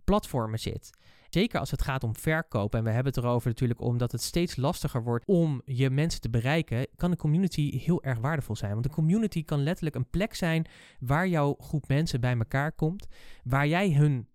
platformen zit. Zeker als het gaat om verkoop, en we hebben het erover natuurlijk omdat het steeds lastiger wordt om je mensen te bereiken, kan een community heel erg waardevol zijn. Want een community kan letterlijk een plek zijn waar jouw groep mensen bij elkaar komt, waar jij hun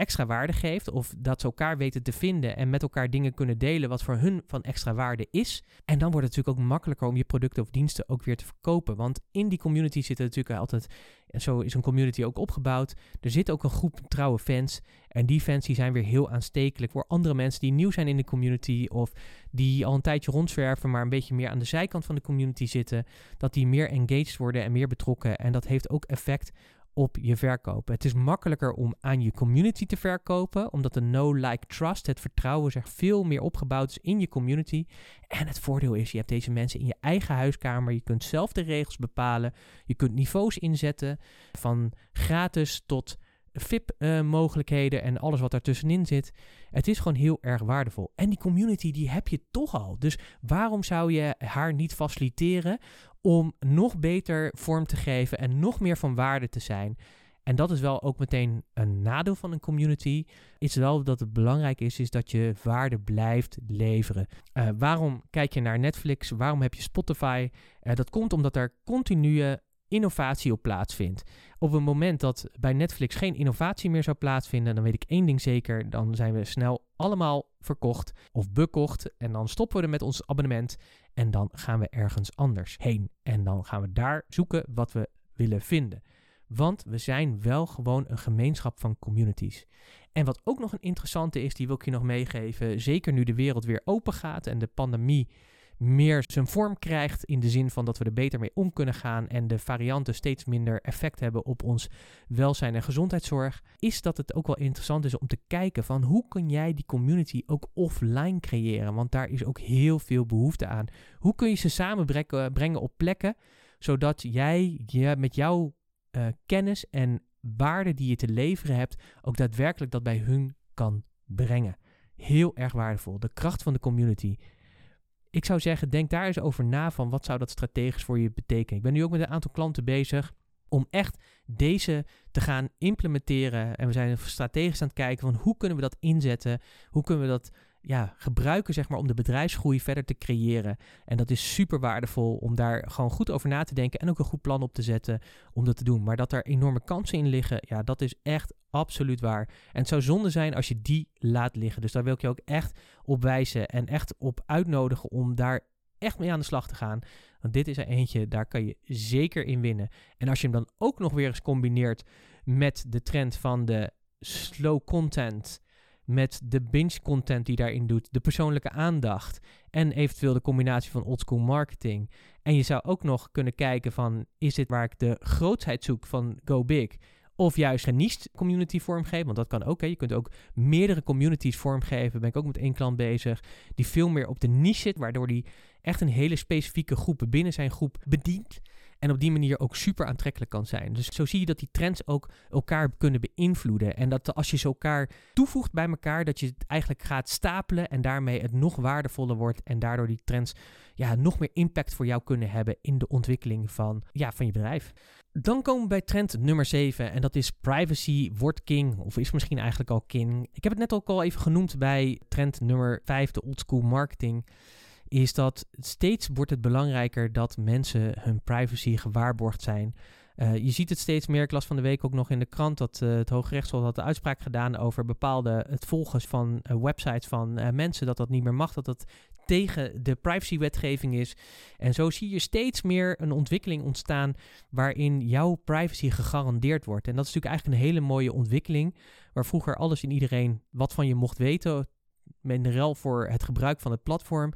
extra waarde geeft. Of dat ze elkaar weten te vinden en met elkaar dingen kunnen delen wat voor hun van extra waarde is. En dan wordt het natuurlijk ook makkelijker om je producten of diensten ook weer te verkopen. Want in die community zitten natuurlijk altijd, en zo is een community ook opgebouwd. Er zit ook een groep trouwe fans. En die fans die zijn weer heel aanstekelijk voor andere mensen die nieuw zijn in de community. Of die al een tijdje rondzwerven, maar een beetje meer aan de zijkant van de community zitten. Dat die meer engaged worden en meer betrokken. En dat heeft ook effect op je verkopen. Het is makkelijker om aan je community te verkopen, omdat de no, like, trust, het vertrouwen zich veel meer opgebouwd is in je community. En het voordeel is, je hebt deze mensen in je eigen huiskamer, je kunt zelf de regels bepalen, je kunt niveaus inzetten van gratis tot VIP-mogelijkheden en alles wat daartussenin zit. Het is gewoon heel erg waardevol. En die community die heb je toch al. Dus waarom zou je haar niet faciliteren om nog beter vorm te geven en nog meer van waarde te zijn? En dat is wel ook meteen een nadeel van een community. Is wel dat het belangrijk is, is dat je waarde blijft leveren. Uh, waarom kijk je naar Netflix? Waarom heb je Spotify? Uh, dat komt omdat er continue innovatie op plaatsvindt. Op het moment dat bij Netflix geen innovatie meer zou plaatsvinden, dan weet ik één ding zeker: dan zijn we snel allemaal verkocht of bekocht. En dan stoppen we met ons abonnement en dan gaan we ergens anders heen. En dan gaan we daar zoeken wat we willen vinden. Want we zijn wel gewoon een gemeenschap van communities. En wat ook nog een interessante is, die wil ik je nog meegeven. Zeker nu de wereld weer open gaat en de pandemie meer zijn vorm krijgt. In de zin van dat we er beter mee om kunnen gaan en de varianten steeds minder effect hebben op ons welzijn en gezondheidszorg. Is dat het ook wel interessant is om te kijken van hoe kun jij die community ook offline creëren. Want daar is ook heel veel behoefte aan. Hoe kun je ze samenbrengen op plekken zodat jij je met jouw uh, kennis en waarde die je te leveren hebt, ook daadwerkelijk dat bij hun kan brengen. Heel erg waardevol. De kracht van de community. Ik zou zeggen, denk daar eens over na van wat zou dat strategisch voor je betekenen. Ik ben nu ook met een aantal klanten bezig om echt deze te gaan implementeren. En we zijn strategisch aan het kijken van hoe kunnen we dat inzetten? Hoe kunnen we dat ja, gebruiken zeg maar, om de bedrijfsgroei verder te creëren. En dat is super waardevol om daar gewoon goed over na te denken en ook een goed plan op te zetten om dat te doen. Maar dat er enorme kansen in liggen, ja, dat is echt absoluut waar. En het zou zonde zijn als je die laat liggen. Dus daar wil ik je ook echt op wijzen en echt op uitnodigen om daar echt mee aan de slag te gaan. Want dit is er eentje, daar kan je zeker in winnen. En als je hem dan ook nog weer eens combineert met de trend van de slow content met de binge content die daarin doet, de persoonlijke aandacht en eventueel de combinatie van oldschool marketing. En je zou ook nog kunnen kijken van, is dit waar ik de grootheid zoek van Go Big? Of juist geniest community vormgeven, want dat kan ook. Je kunt ook meerdere communities vormgeven. Ben ik ook met één klant bezig. Die veel meer op de niche zit, waardoor die echt een hele specifieke groep binnen zijn groep bedient. En op die manier ook super aantrekkelijk kan zijn. Dus zo zie je dat die trends ook elkaar kunnen beïnvloeden. En dat als je ze elkaar toevoegt bij elkaar, dat je het eigenlijk gaat stapelen en daarmee het nog waardevoller wordt. En daardoor die trends ja, nog meer impact voor jou kunnen hebben in de ontwikkeling van, ja, van je bedrijf. Dan komen we bij trend nummer 7 en dat is privacy wordt king of is misschien eigenlijk al king. Ik heb het net ook al even genoemd bij trend nummer 5, de oldschool marketing is dat steeds wordt het belangrijker dat mensen hun privacy gewaarborgd zijn. Uh, je ziet het steeds meer. Ik las van de week ook nog in de krant dat uh, het Hoge Rechtshof had de uitspraak gedaan over bepaalde het volgen van uh, websites van mensen dat dat niet meer mag, dat dat tegen de privacywetgeving is. En zo zie je steeds meer een ontwikkeling ontstaan waarin jouw privacy gegarandeerd wordt. En dat is natuurlijk eigenlijk een hele mooie ontwikkeling, waar vroeger alles en iedereen wat van je mocht weten, rel voor het gebruik van het platform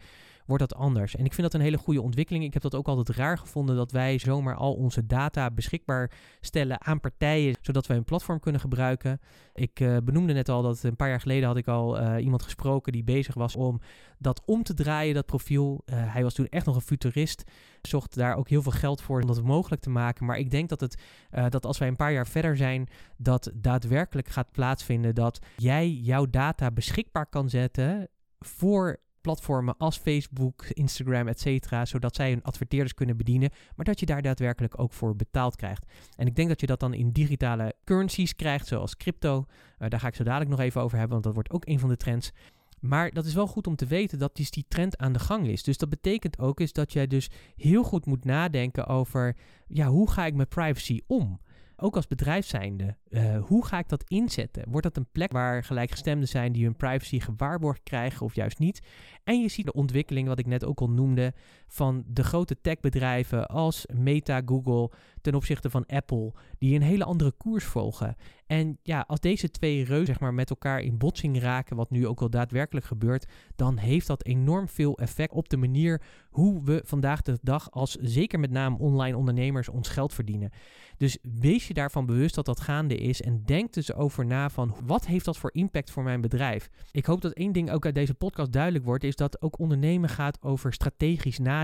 wordt dat anders. En ik vind dat een hele goede ontwikkeling. Ik heb dat ook altijd raar gevonden dat wij zomaar al onze data beschikbaar stellen aan partijen, zodat wij een platform kunnen gebruiken. Ik uh, benoemde net al dat een paar jaar geleden had ik al uh, iemand gesproken die bezig was om dat om te draaien, dat profiel. Uh, hij was toen echt nog een futurist, zocht daar ook heel veel geld voor om dat mogelijk te maken. Maar ik denk dat, het, dat als wij een paar jaar verder zijn, dat daadwerkelijk gaat plaatsvinden dat jij jouw data beschikbaar kan zetten voor platformen als Facebook, Instagram, et cetera, zodat zij hun adverteerders kunnen bedienen, maar dat je daar daadwerkelijk ook voor betaald krijgt. En ik denk dat je dat dan in digitale currencies krijgt, zoals crypto. Uh, daar ga ik zo dadelijk nog even over hebben, want dat wordt ook een van de trends. Maar dat is wel goed om te weten dat dus die trend aan de gang is. Dus dat betekent ook is dat jij dus heel goed moet nadenken over, ja, hoe ga ik met privacy om? Ook als bedrijf zijnde, uh, hoe ga ik dat inzetten? Wordt dat een plek waar gelijkgestemden zijn die hun privacy gewaarborgd krijgen of juist niet? En je ziet de ontwikkeling, wat ik net ook al noemde, van de grote techbedrijven als Meta, Google ten opzichte van Apple, die een hele andere koers volgen. En ja, als deze twee reuzen zeg maar, met elkaar in botsing raken, wat nu ook al daadwerkelijk gebeurt, dan heeft dat enorm veel effect op de manier hoe we vandaag de dag als zeker met name online ondernemers ons geld verdienen. Dus wees je daarvan bewust dat dat gaande is en denk dus over na van wat heeft dat voor impact voor mijn bedrijf. Ik hoop dat één ding ook uit deze podcast duidelijk wordt, is dat ook ondernemen gaat over strategisch nadenken.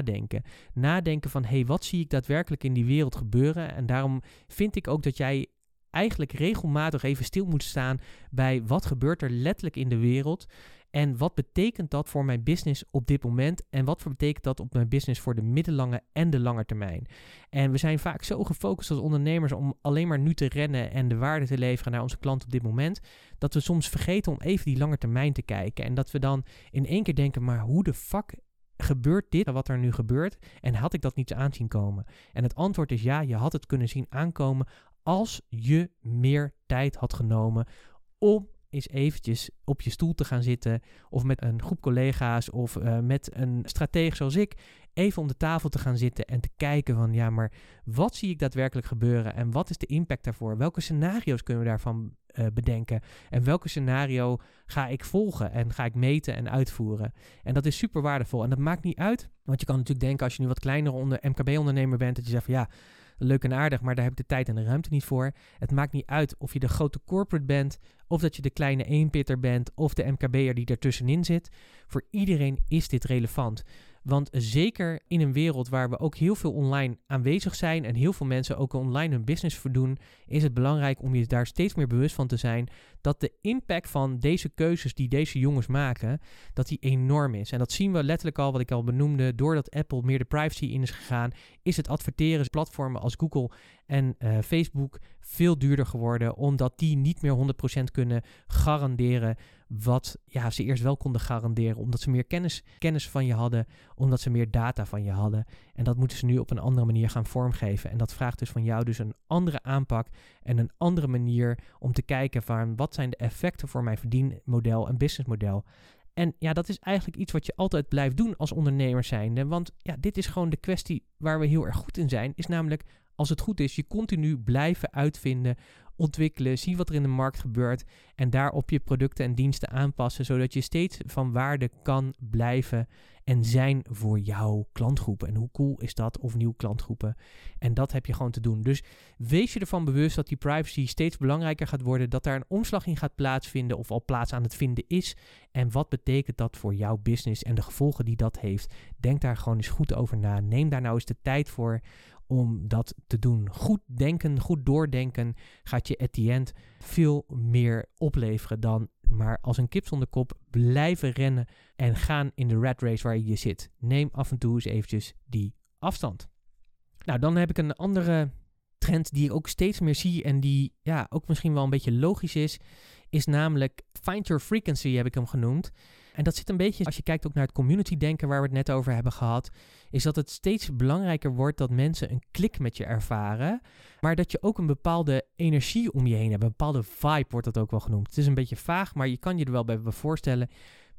Nadenken van hé, hey, wat zie ik daadwerkelijk in die wereld gebeuren? En daarom vind ik ook dat jij eigenlijk regelmatig even stil moet staan bij wat gebeurt er letterlijk in de wereld en wat betekent dat voor mijn business op dit moment en wat betekent dat op mijn business voor de middellange en de lange termijn. En we zijn vaak zo gefocust als ondernemers om alleen maar nu te rennen en de waarde te leveren naar onze klant op dit moment, dat we soms vergeten om even die lange termijn te kijken en dat we dan in één keer denken, maar hoe de fuck gebeurt dit wat er nu gebeurt en had ik dat niet aanzien komen? En het antwoord is ja, je had het kunnen zien aankomen als je meer tijd had genomen om eens eventjes op je stoel te gaan zitten of met een groep collega's of uh, met een stratege zoals ik even om de tafel te gaan zitten en te kijken van ja, maar wat zie ik daadwerkelijk gebeuren en wat is de impact daarvoor? Welke scenario's kunnen we daarvan uh, bedenken en welke scenario ga ik volgen en ga ik meten en uitvoeren? En dat is super waardevol en dat maakt niet uit, want je kan natuurlijk denken als je nu wat kleinere onder MKB-ondernemer bent dat je zegt van ja, leuk en aardig, maar daar heb ik de tijd en de ruimte niet voor. Het maakt niet uit of je de grote corporate bent, of dat je de kleine eenpitter bent, of de MKB'er die ertussenin zit. Voor iedereen is dit relevant. Want zeker in een wereld waar we ook heel veel online aanwezig zijn en heel veel mensen ook online hun business verdoen, is het belangrijk om je daar steeds meer bewust van te zijn dat de impact van deze keuzes die deze jongens maken, dat die enorm is. En dat zien we letterlijk al, wat ik al benoemde, doordat Apple meer de privacy in is gegaan, is het adverteren platformen als Google en uh, Facebook veel duurder geworden, omdat die niet meer 100% kunnen garanderen wat ja, ze eerst wel konden garanderen, omdat ze meer kennis, kennis van je hadden, omdat ze meer data van je hadden. En dat moeten ze nu op een andere manier gaan vormgeven. En dat vraagt dus van jou dus een andere aanpak en een andere manier om te kijken van wat zijn de effecten voor mijn verdienmodel en businessmodel. En ja, dat is eigenlijk iets wat je altijd blijft doen als ondernemer zijnde. Want ja, dit is gewoon de kwestie waar we heel erg goed in zijn. Is namelijk, als het goed is, je continu blijven uitvinden ontwikkelen, zien wat er in de markt gebeurt en daarop je producten en diensten aanpassen, zodat je steeds van waarde kan blijven en zijn voor jouw klantgroepen. En hoe cool is dat of nieuwe klantgroepen? En dat heb je gewoon te doen. Dus wees je ervan bewust dat die privacy steeds belangrijker gaat worden, dat daar een omslag in gaat plaatsvinden of al plaats aan het vinden is. En wat betekent dat voor jouw business en de gevolgen die dat heeft? Denk daar gewoon eens goed over na. Neem daar nou eens de tijd voor om dat te doen. Goed denken, goed doordenken gaat je at the end veel meer opleveren dan maar als een kip zonder kop blijven rennen en gaan in de rat race waar je zit. Neem af en toe eens eventjes die afstand. Nou, dan heb ik een andere trend die ik ook steeds meer zie en die ja, ook misschien wel een beetje logisch is, is namelijk Find Your Frequency heb ik hem genoemd. En dat zit een beetje, als je kijkt ook naar het community denken waar we het net over hebben gehad, is dat het steeds belangrijker wordt dat mensen een klik met je ervaren, maar dat je ook een bepaalde energie om je heen hebt. Een bepaalde vibe wordt dat ook wel genoemd. Het is een beetje vaag, maar je kan je er wel bij voorstellen.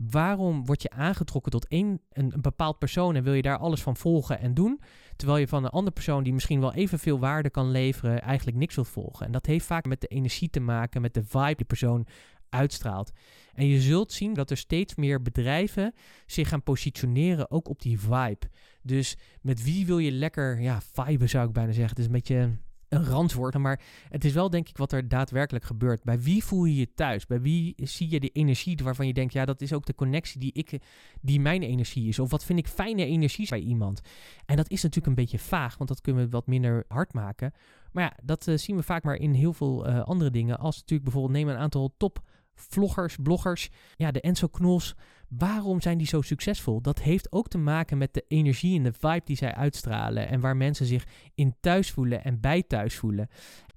Waarom word je aangetrokken tot één, een, een bepaald persoon en wil je daar alles van volgen en doen, terwijl je van een andere persoon die misschien wel evenveel waarde kan leveren, eigenlijk niks wilt volgen? En dat heeft vaak met de energie te maken, met de vibe die persoon uitstraalt. En je zult zien dat er steeds meer bedrijven zich gaan positioneren, ook op die vibe. Dus met wie wil je lekker, ja, vibe zou ik bijna zeggen. Het is een beetje een randwoord, maar het is wel denk ik wat er daadwerkelijk gebeurt. Bij wie voel je je thuis? Bij wie zie je de energie waarvan je denkt, ja, dat is ook de connectie die, ik, die mijn energie is? Of wat vind ik fijne energie bij iemand? En dat is natuurlijk een beetje vaag, want dat kunnen we wat minder hard maken. Maar ja, dat uh, zien we vaak maar in heel veel uh, andere dingen. Als natuurlijk bijvoorbeeld neem een aantal top vloggers, bloggers. Ja, de Enzo Knols. Waarom zijn die zo succesvol? Dat heeft ook te maken met de energie en de vibe die zij uitstralen. En waar mensen zich in thuis voelen en bij thuis voelen.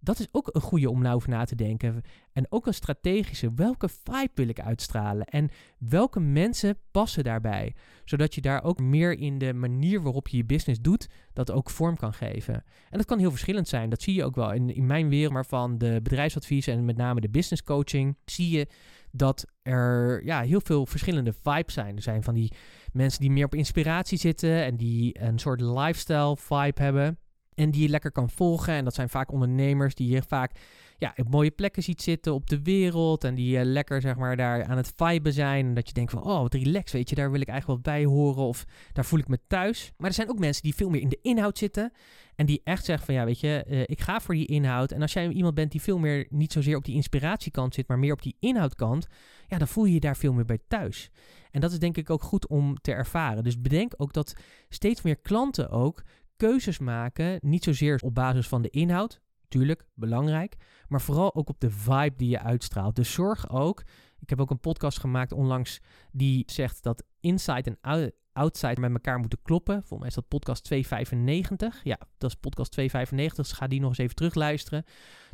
Dat is ook een goede om nou over na te denken. En ook een strategische. Welke vibe wil ik uitstralen? En welke mensen passen daarbij? Zodat je daar ook meer in de manier waarop je je business doet, dat ook vorm kan geven. En dat kan heel verschillend zijn. Dat zie je ook wel in, in mijn wereld, maar van de bedrijfsadvies en met name de business coaching, zie je dat er ja, heel veel verschillende vibes zijn. Er zijn van die mensen die meer op inspiratie zitten en die een soort lifestyle vibe hebben. En die je lekker kan volgen. En dat zijn vaak ondernemers die je vaak ja, op mooie plekken ziet zitten op de wereld. En die uh, lekker zeg maar daar aan het viben zijn. En dat je denkt van, oh wat relax, weet je, daar wil ik eigenlijk wel bij horen. Of daar voel ik me thuis. Maar er zijn ook mensen die veel meer in de inhoud zitten. En die echt zeggen van, ja weet je, uh, ik ga voor die inhoud. En als jij iemand bent die veel meer niet zozeer op die inspiratiekant zit, maar meer op die inhoudkant. Ja, dan voel je je daar veel meer bij thuis. En dat is denk ik ook goed om te ervaren. Dus bedenk ook dat steeds meer klanten ook keuzes maken, niet zozeer op basis van de inhoud, tuurlijk, belangrijk, maar vooral ook op de vibe die je uitstraalt. Dus zorg ook, ik heb ook een podcast gemaakt onlangs die zegt dat inside en outside met elkaar moeten kloppen. Volgens mij is dat podcast 295. Ja, dat is podcast 295, dus ga die nog eens even terugluisteren.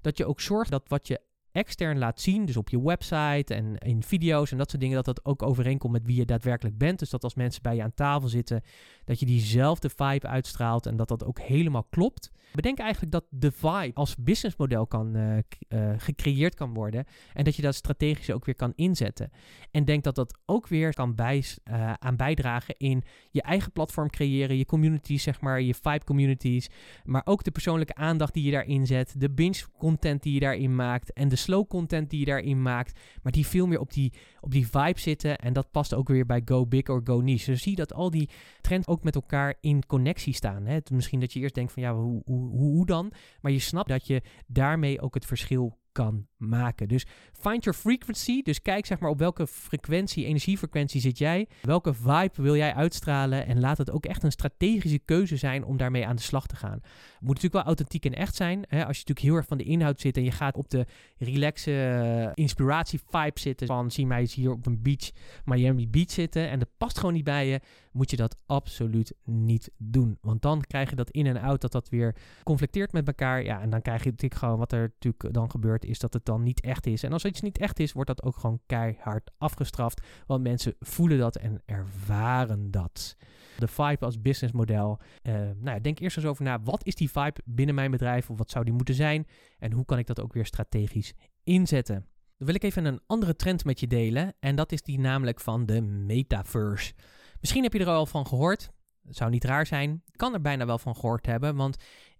Dat je ook zorgt dat wat je extern laat zien, dus op je website en in video's en dat soort dingen, dat dat ook overeenkomt met wie je daadwerkelijk bent. Dus dat als mensen bij je aan tafel zitten, dat je diezelfde vibe uitstraalt en dat dat ook helemaal klopt. Bedenk eigenlijk dat de vibe als businessmodel kan uh, uh, gecreëerd kan worden en dat je dat strategisch ook weer kan inzetten. En denk dat dat ook weer kan bij, uh, aan bijdragen in je eigen platform creëren, je communities, zeg maar, je vibe communities, maar ook de persoonlijke aandacht die je daarin zet, de binge content die je daarin maakt en de slow content die je daarin maakt, maar die veel meer op die, op die vibe zitten en dat past ook weer bij go big or go niche. Dus zie dat al die trends ook met elkaar in connectie staan. Hè? Misschien dat je eerst denkt van ja, hoe, hoe, hoe dan? Maar je snapt dat je daarmee ook het verschil kan maken. Dus find your frequency. Dus kijk zeg maar op welke frequentie, energiefrequentie zit jij. Welke vibe wil jij uitstralen. En laat het ook echt een strategische keuze zijn om daarmee aan de slag te gaan. Moet natuurlijk wel authentiek en echt zijn. Hè? Als je natuurlijk heel erg van de inhoud zit en je gaat op de relaxe uh, inspiratie vibe zitten. Van zie mij eens hier op een beach, Miami Beach zitten. En dat past gewoon niet bij je. Moet je dat absoluut niet doen. Want dan krijg je dat in en out dat dat weer conflicteert met elkaar. Ja, en dan krijg je natuurlijk gewoon wat er natuurlijk dan gebeurt is dat het dan niet echt is. En als iets niet echt is, wordt dat ook gewoon keihard afgestraft. Want mensen voelen dat en ervaren dat. De vibe als businessmodel. Uh, nou ja, denk eerst eens over na. Wat is die vibe binnen mijn bedrijf? Of wat zou die moeten zijn? En hoe kan ik dat ook weer strategisch inzetten? Dan wil ik even een andere trend met je delen. En dat is die namelijk van de metaverse. Misschien heb je er al van gehoord. Zou niet raar zijn. Kan er bijna wel van gehoord hebben. Want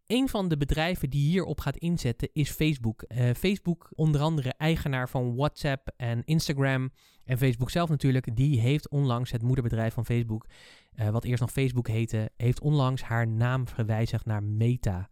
een van de bedrijven die hierop gaat inzetten is Facebook. Uh, Facebook, onder andere eigenaar van WhatsApp en Instagram. En Facebook zelf natuurlijk, die heeft onlangs het moederbedrijf van Facebook, uh, wat eerst nog Facebook heette, heeft onlangs haar naam gewijzigd naar Meta.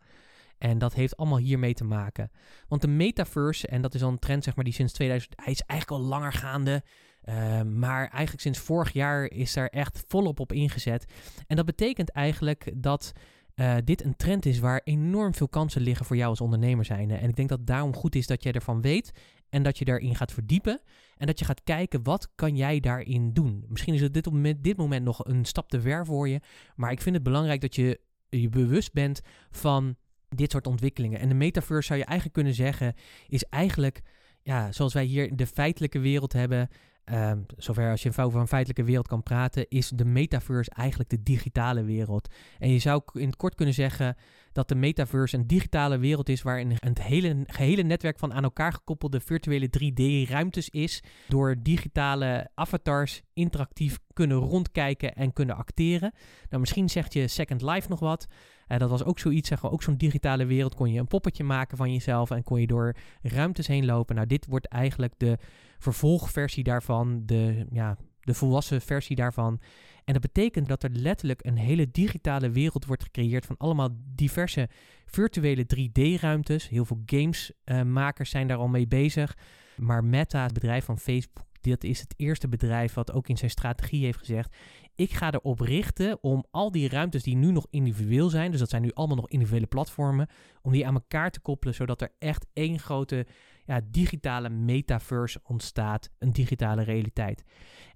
En dat heeft allemaal hiermee te maken. Want de metaverse, en dat is al een trend zeg maar, die sinds 2000, hij is eigenlijk al langer gaande. Uh, maar eigenlijk sinds vorig jaar is daar echt volop op ingezet. En dat betekent eigenlijk dat uh, dit een trend is waar enorm veel kansen liggen voor jou als ondernemer zijn. En ik denk dat het daarom goed is dat jij ervan weet en dat je daarin gaat verdiepen en dat je gaat kijken wat kan jij daarin doen. Misschien is het dit op dit moment nog een stap te ver voor je, maar ik vind het belangrijk dat je je bewust bent van dit soort ontwikkelingen. En de metaverse zou je eigenlijk kunnen zeggen is eigenlijk ja, zoals wij hier de feitelijke wereld hebben, Um, zover als je over een feitelijke wereld kan praten, is de metaverse eigenlijk de digitale wereld. En je zou in het kort kunnen zeggen dat de metaverse een digitale wereld is waarin een hele, gehele netwerk van aan elkaar gekoppelde virtuele 3D-ruimtes is. Door digitale avatars interactief kunnen rondkijken en kunnen acteren. Nou, misschien zegt je Second Life nog wat. Uh, dat was ook zoiets, zeg maar, ook zo'n digitale wereld. Kon je een poppetje maken van jezelf en kon je door ruimtes heen lopen. Nou, dit wordt eigenlijk de vervolgversie daarvan, de, ja, de volwassen versie daarvan. En dat betekent dat er letterlijk een hele digitale wereld wordt gecreëerd van allemaal diverse virtuele 3D-ruimtes. Heel veel gamesmakers uh, zijn daar al mee bezig. Maar Meta, het bedrijf van Facebook, dit is het eerste bedrijf wat ook in zijn strategie heeft gezegd: ik ga erop richten om al die ruimtes die nu nog individueel zijn, dus dat zijn nu allemaal nog individuele platformen, om die aan elkaar te koppelen, zodat er echt één grote ja, digitale metaverse ontstaat, een digitale realiteit.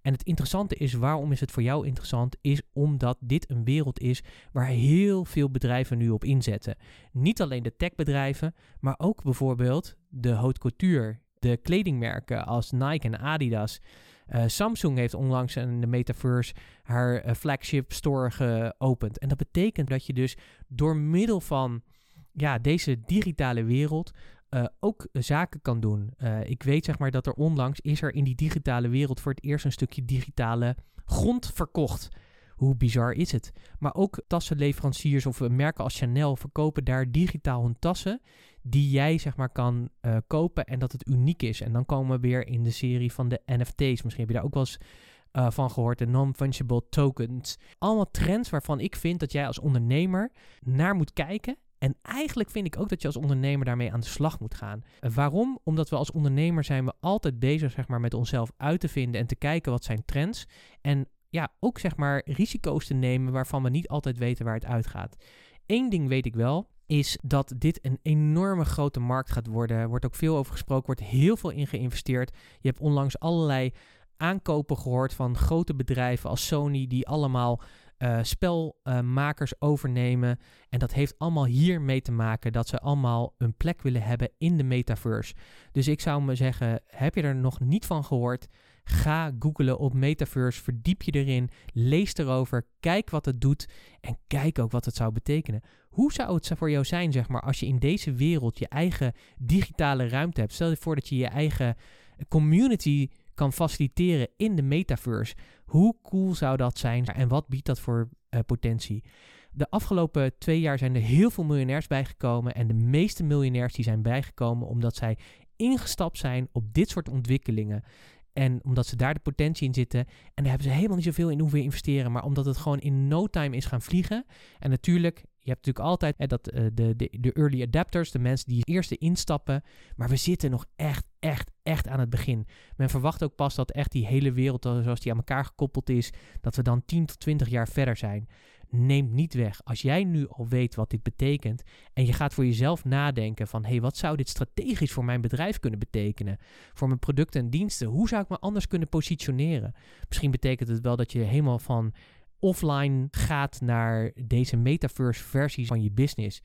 En het interessante is, waarom is het voor jou interessant, is omdat dit een wereld is waar heel veel bedrijven nu op inzetten. Niet alleen de techbedrijven, maar ook bijvoorbeeld de haute couture, de kledingmerken als Nike en Adidas. Uh, Samsung heeft onlangs in de metaverse haar uh, flagship store geopend. En dat betekent dat je dus door middel van ja, deze digitale wereld uh, ook zaken kan doen. ik weet zeg maar dat er onlangs is er in die digitale wereld voor het eerst een stukje digitale grond verkocht. Hoe bizar is het? Maar ook tassenleveranciers of merken als Chanel verkopen daar digitaal hun tassen die jij zeg maar kan uh, kopen en dat het uniek is. En dan komen we weer in de serie van de NFT's. Misschien heb je daar ook wel eens van gehoord, de non-fungible tokens. Allemaal trends waarvan ik vind dat jij als ondernemer naar moet kijken en eigenlijk vind ik ook dat je als ondernemer daarmee aan de slag moet gaan. waarom? Omdat we als ondernemer zijn we altijd bezig zeg maar, met onszelf uit te vinden en te kijken wat zijn trends. En ja, ook zeg maar risico's te nemen waarvan we niet altijd weten waar het uitgaat. Eén ding weet ik wel, is dat dit een enorme grote markt gaat worden. Er wordt ook veel over gesproken, wordt heel veel in geïnvesteerd. Je hebt onlangs allerlei aankopen gehoord van grote bedrijven als Sony, die allemaal uh, spelmakers overnemen. En dat heeft allemaal hiermee te maken dat ze allemaal een plek willen hebben in de metaverse. Dus ik zou me zeggen, heb je er nog niet van gehoord? Ga googlen op metaverse, verdiep je erin, lees erover, kijk wat het doet en kijk ook wat het zou betekenen. Hoe zou het voor jou zijn, zeg maar, als je in deze wereld je eigen digitale ruimte hebt? Stel je voor dat je je eigen community kan faciliteren in de metaverse. Hoe cool zou dat zijn en wat biedt dat voor uh, potentie? De afgelopen twee jaar zijn er heel veel miljonairs bijgekomen. En de meeste miljonairs die zijn bijgekomen omdat zij ingestapt zijn op dit soort ontwikkelingen. En omdat ze daar de potentie in zitten. En daar hebben ze helemaal niet zoveel in hoeven investeren. Maar omdat het gewoon in no time is gaan vliegen. En natuurlijk, je hebt natuurlijk altijd hè, dat, uh, de, de, de early adapters, de mensen die eerste instappen. Maar we zitten nog echt, echt, echt aan het begin. Men verwacht ook pas dat echt die hele wereld, zoals die aan elkaar gekoppeld is, dat we dan 10 tot 20 jaar verder zijn neemt niet weg. Als jij nu al weet wat dit betekent en je gaat voor jezelf nadenken van hé, hey, wat zou dit strategisch voor mijn bedrijf kunnen betekenen? Voor mijn producten en diensten, hoe zou ik me anders kunnen positioneren? Misschien betekent het wel dat je helemaal van offline gaat naar deze metaverse versies van je business.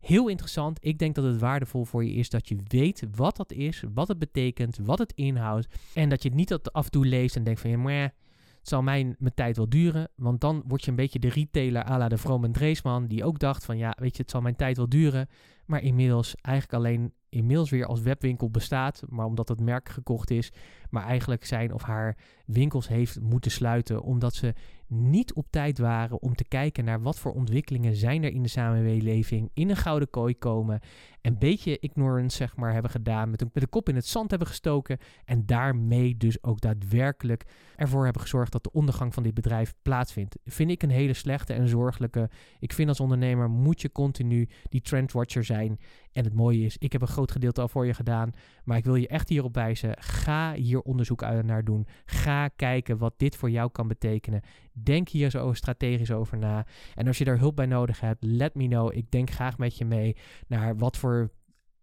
Heel interessant. Ik denk dat het waardevol voor je is dat je weet wat dat is, wat het betekent, wat het inhoudt. En dat je het niet dat af en toe leest en denkt van ja, maar zal mijn, mijn tijd wel duren. Want dan word je een beetje de retailer à la de Vroom Dreesman. Die ook dacht van ja, weet je, het zal mijn tijd wel duren. Maar inmiddels eigenlijk alleen inmiddels weer als webwinkel bestaat, maar omdat het merk gekocht is, maar eigenlijk zijn of haar winkels heeft moeten sluiten omdat ze niet op tijd waren om te kijken naar wat voor ontwikkelingen zijn er in de samenleving, in een gouden kooi komen, een beetje ignorance zeg maar hebben gedaan, met, een, met de kop in het zand hebben gestoken en daarmee dus ook daadwerkelijk ervoor hebben gezorgd dat de ondergang van dit bedrijf plaatsvindt. Vind ik een hele slechte en zorgelijke. Ik vind als ondernemer moet je continu die trendwatcher zijn en het mooie is, ik heb een groot gedeelte al voor je gedaan. Maar ik wil je echt hierop wijzen. Ga hier onderzoek naar doen. Ga kijken wat dit voor jou kan betekenen. Denk hier zo strategisch over na. En als je daar hulp bij nodig hebt, let me know. Ik denk graag met je mee naar wat voor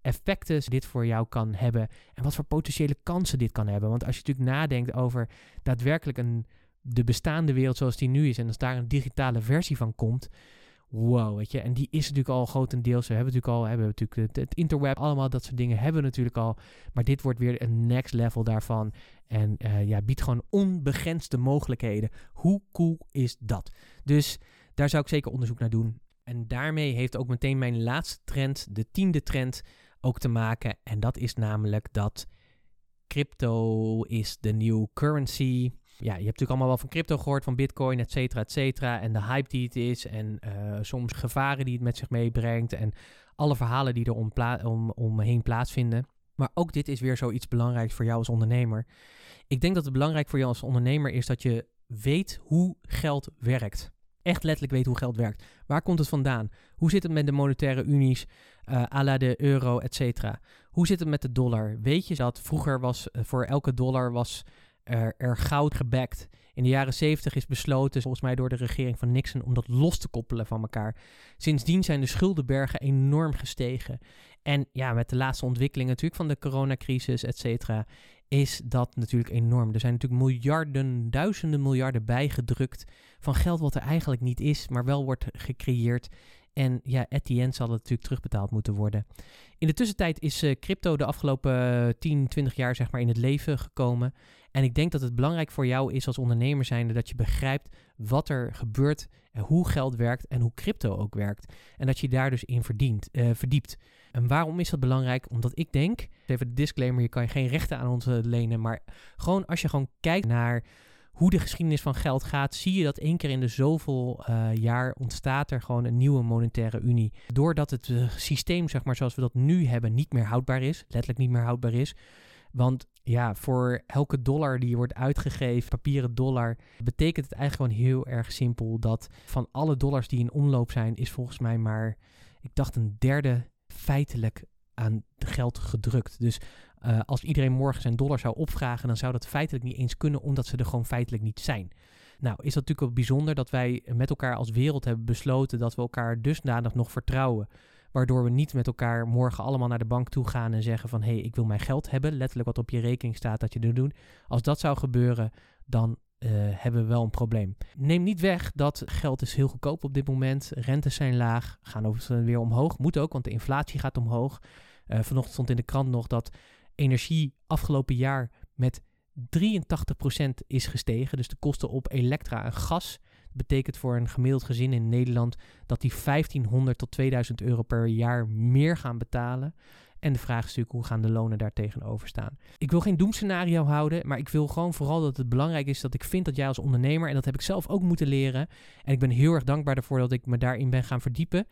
effecten dit voor jou kan hebben. En wat voor potentiële kansen dit kan hebben. Want als je natuurlijk nadenkt over daadwerkelijk een, de bestaande wereld zoals die nu is. En als daar een digitale versie van komt wow, weet je. En die is natuurlijk al grotendeels, we hebben natuurlijk al, hebben natuurlijk het, het, interweb, allemaal dat soort dingen hebben we natuurlijk al. Maar dit wordt weer een next level daarvan. En uh, ja, biedt gewoon onbegrensde mogelijkheden. Hoe cool is dat? Dus daar zou ik zeker onderzoek naar doen. En daarmee heeft ook meteen mijn laatste trend, de tiende trend, ook te maken. En dat is namelijk dat crypto is de new currency ja, je hebt natuurlijk allemaal wel van crypto gehoord, van bitcoin, et cetera, et cetera. En de hype die het is en uh, soms gevaren die het met zich meebrengt en alle verhalen die er om om, omheen plaatsvinden. Maar ook dit is weer zoiets belangrijks voor jou als ondernemer. Ik denk dat het belangrijk voor jou als ondernemer is dat je weet hoe geld werkt. Echt letterlijk weet hoe geld werkt. Waar komt het vandaan? Hoe zit het met de monetaire unies, uh, à la de euro, et cetera? Hoe zit het met de dollar? Weet je dat vroeger was uh, voor elke dollar was er, er goud gebackt. In de jaren 70 is besloten, volgens mij door de regering van Nixon, om dat los te koppelen van elkaar. Sindsdien zijn de schuldenbergen enorm gestegen. En ja, met de laatste ontwikkelingen natuurlijk van de coronacrisis, et cetera, is dat natuurlijk enorm. Er zijn natuurlijk miljarden, duizenden miljarden bijgedrukt van geld wat er eigenlijk niet is, maar wel wordt gecreëerd. En ja, end zal het natuurlijk terugbetaald moeten worden. In de tussentijd is uh, crypto de afgelopen 10, eh, 20 jaar zeg maar in het leven gekomen. En ik denk dat het belangrijk voor jou is als ondernemer zijnde dat je begrijpt wat er gebeurt en hoe geld werkt en hoe crypto ook werkt. En dat je daar dus in verdient, uh, verdiept. En waarom is dat belangrijk? Omdat ik denk, even de disclaimer, je kan je geen rechten aan ons lenen, maar gewoon als je gewoon kijkt naar hoe de geschiedenis van geld gaat, zie je dat één keer in de zoveel uh, jaar ontstaat er gewoon een nieuwe monetaire unie. Doordat het uh, systeem, zeg maar, zoals we dat nu hebben, niet meer houdbaar is, letterlijk niet meer houdbaar is. Want ja, voor elke dollar die wordt uitgegeven, papieren dollar, betekent het eigenlijk gewoon heel erg simpel dat van alle dollars die in omloop zijn, is volgens mij maar, ik dacht een derde feitelijk aan geld gedrukt. Dus uh, als iedereen morgen zijn dollar zou opvragen, dan zou dat feitelijk niet eens kunnen, omdat ze er gewoon feitelijk niet zijn. Nou, is dat natuurlijk ook bijzonder dat wij met elkaar als wereld hebben besloten dat we elkaar dusdanig nog vertrouwen. Waardoor we niet met elkaar morgen allemaal naar de bank toe gaan en zeggen van hé, hey, ik wil mijn geld hebben. Letterlijk wat op je rekening staat dat je doet. Als dat zou gebeuren, dan uh, hebben we wel een probleem. Neem niet weg dat geld is heel goedkoop op dit moment. Rentes zijn laag, gaan overigens weer omhoog. Moet ook, want de inflatie gaat omhoog. Uh, vanochtend stond in de krant nog dat energie afgelopen jaar met 83% is gestegen. Dus de kosten op elektra en gas betekent voor een gemiddeld gezin in Nederland dat die 1500 tot 2000 euro per jaar meer gaan betalen. En de vraag is natuurlijk hoe gaan de lonen daar tegenover staan. Ik wil geen doemscenario houden, maar ik wil gewoon vooral dat het belangrijk is dat ik vind dat jij als ondernemer, en dat heb ik zelf ook moeten leren, en ik ben heel erg dankbaar ervoor dat ik me daarin ben gaan verdiepen,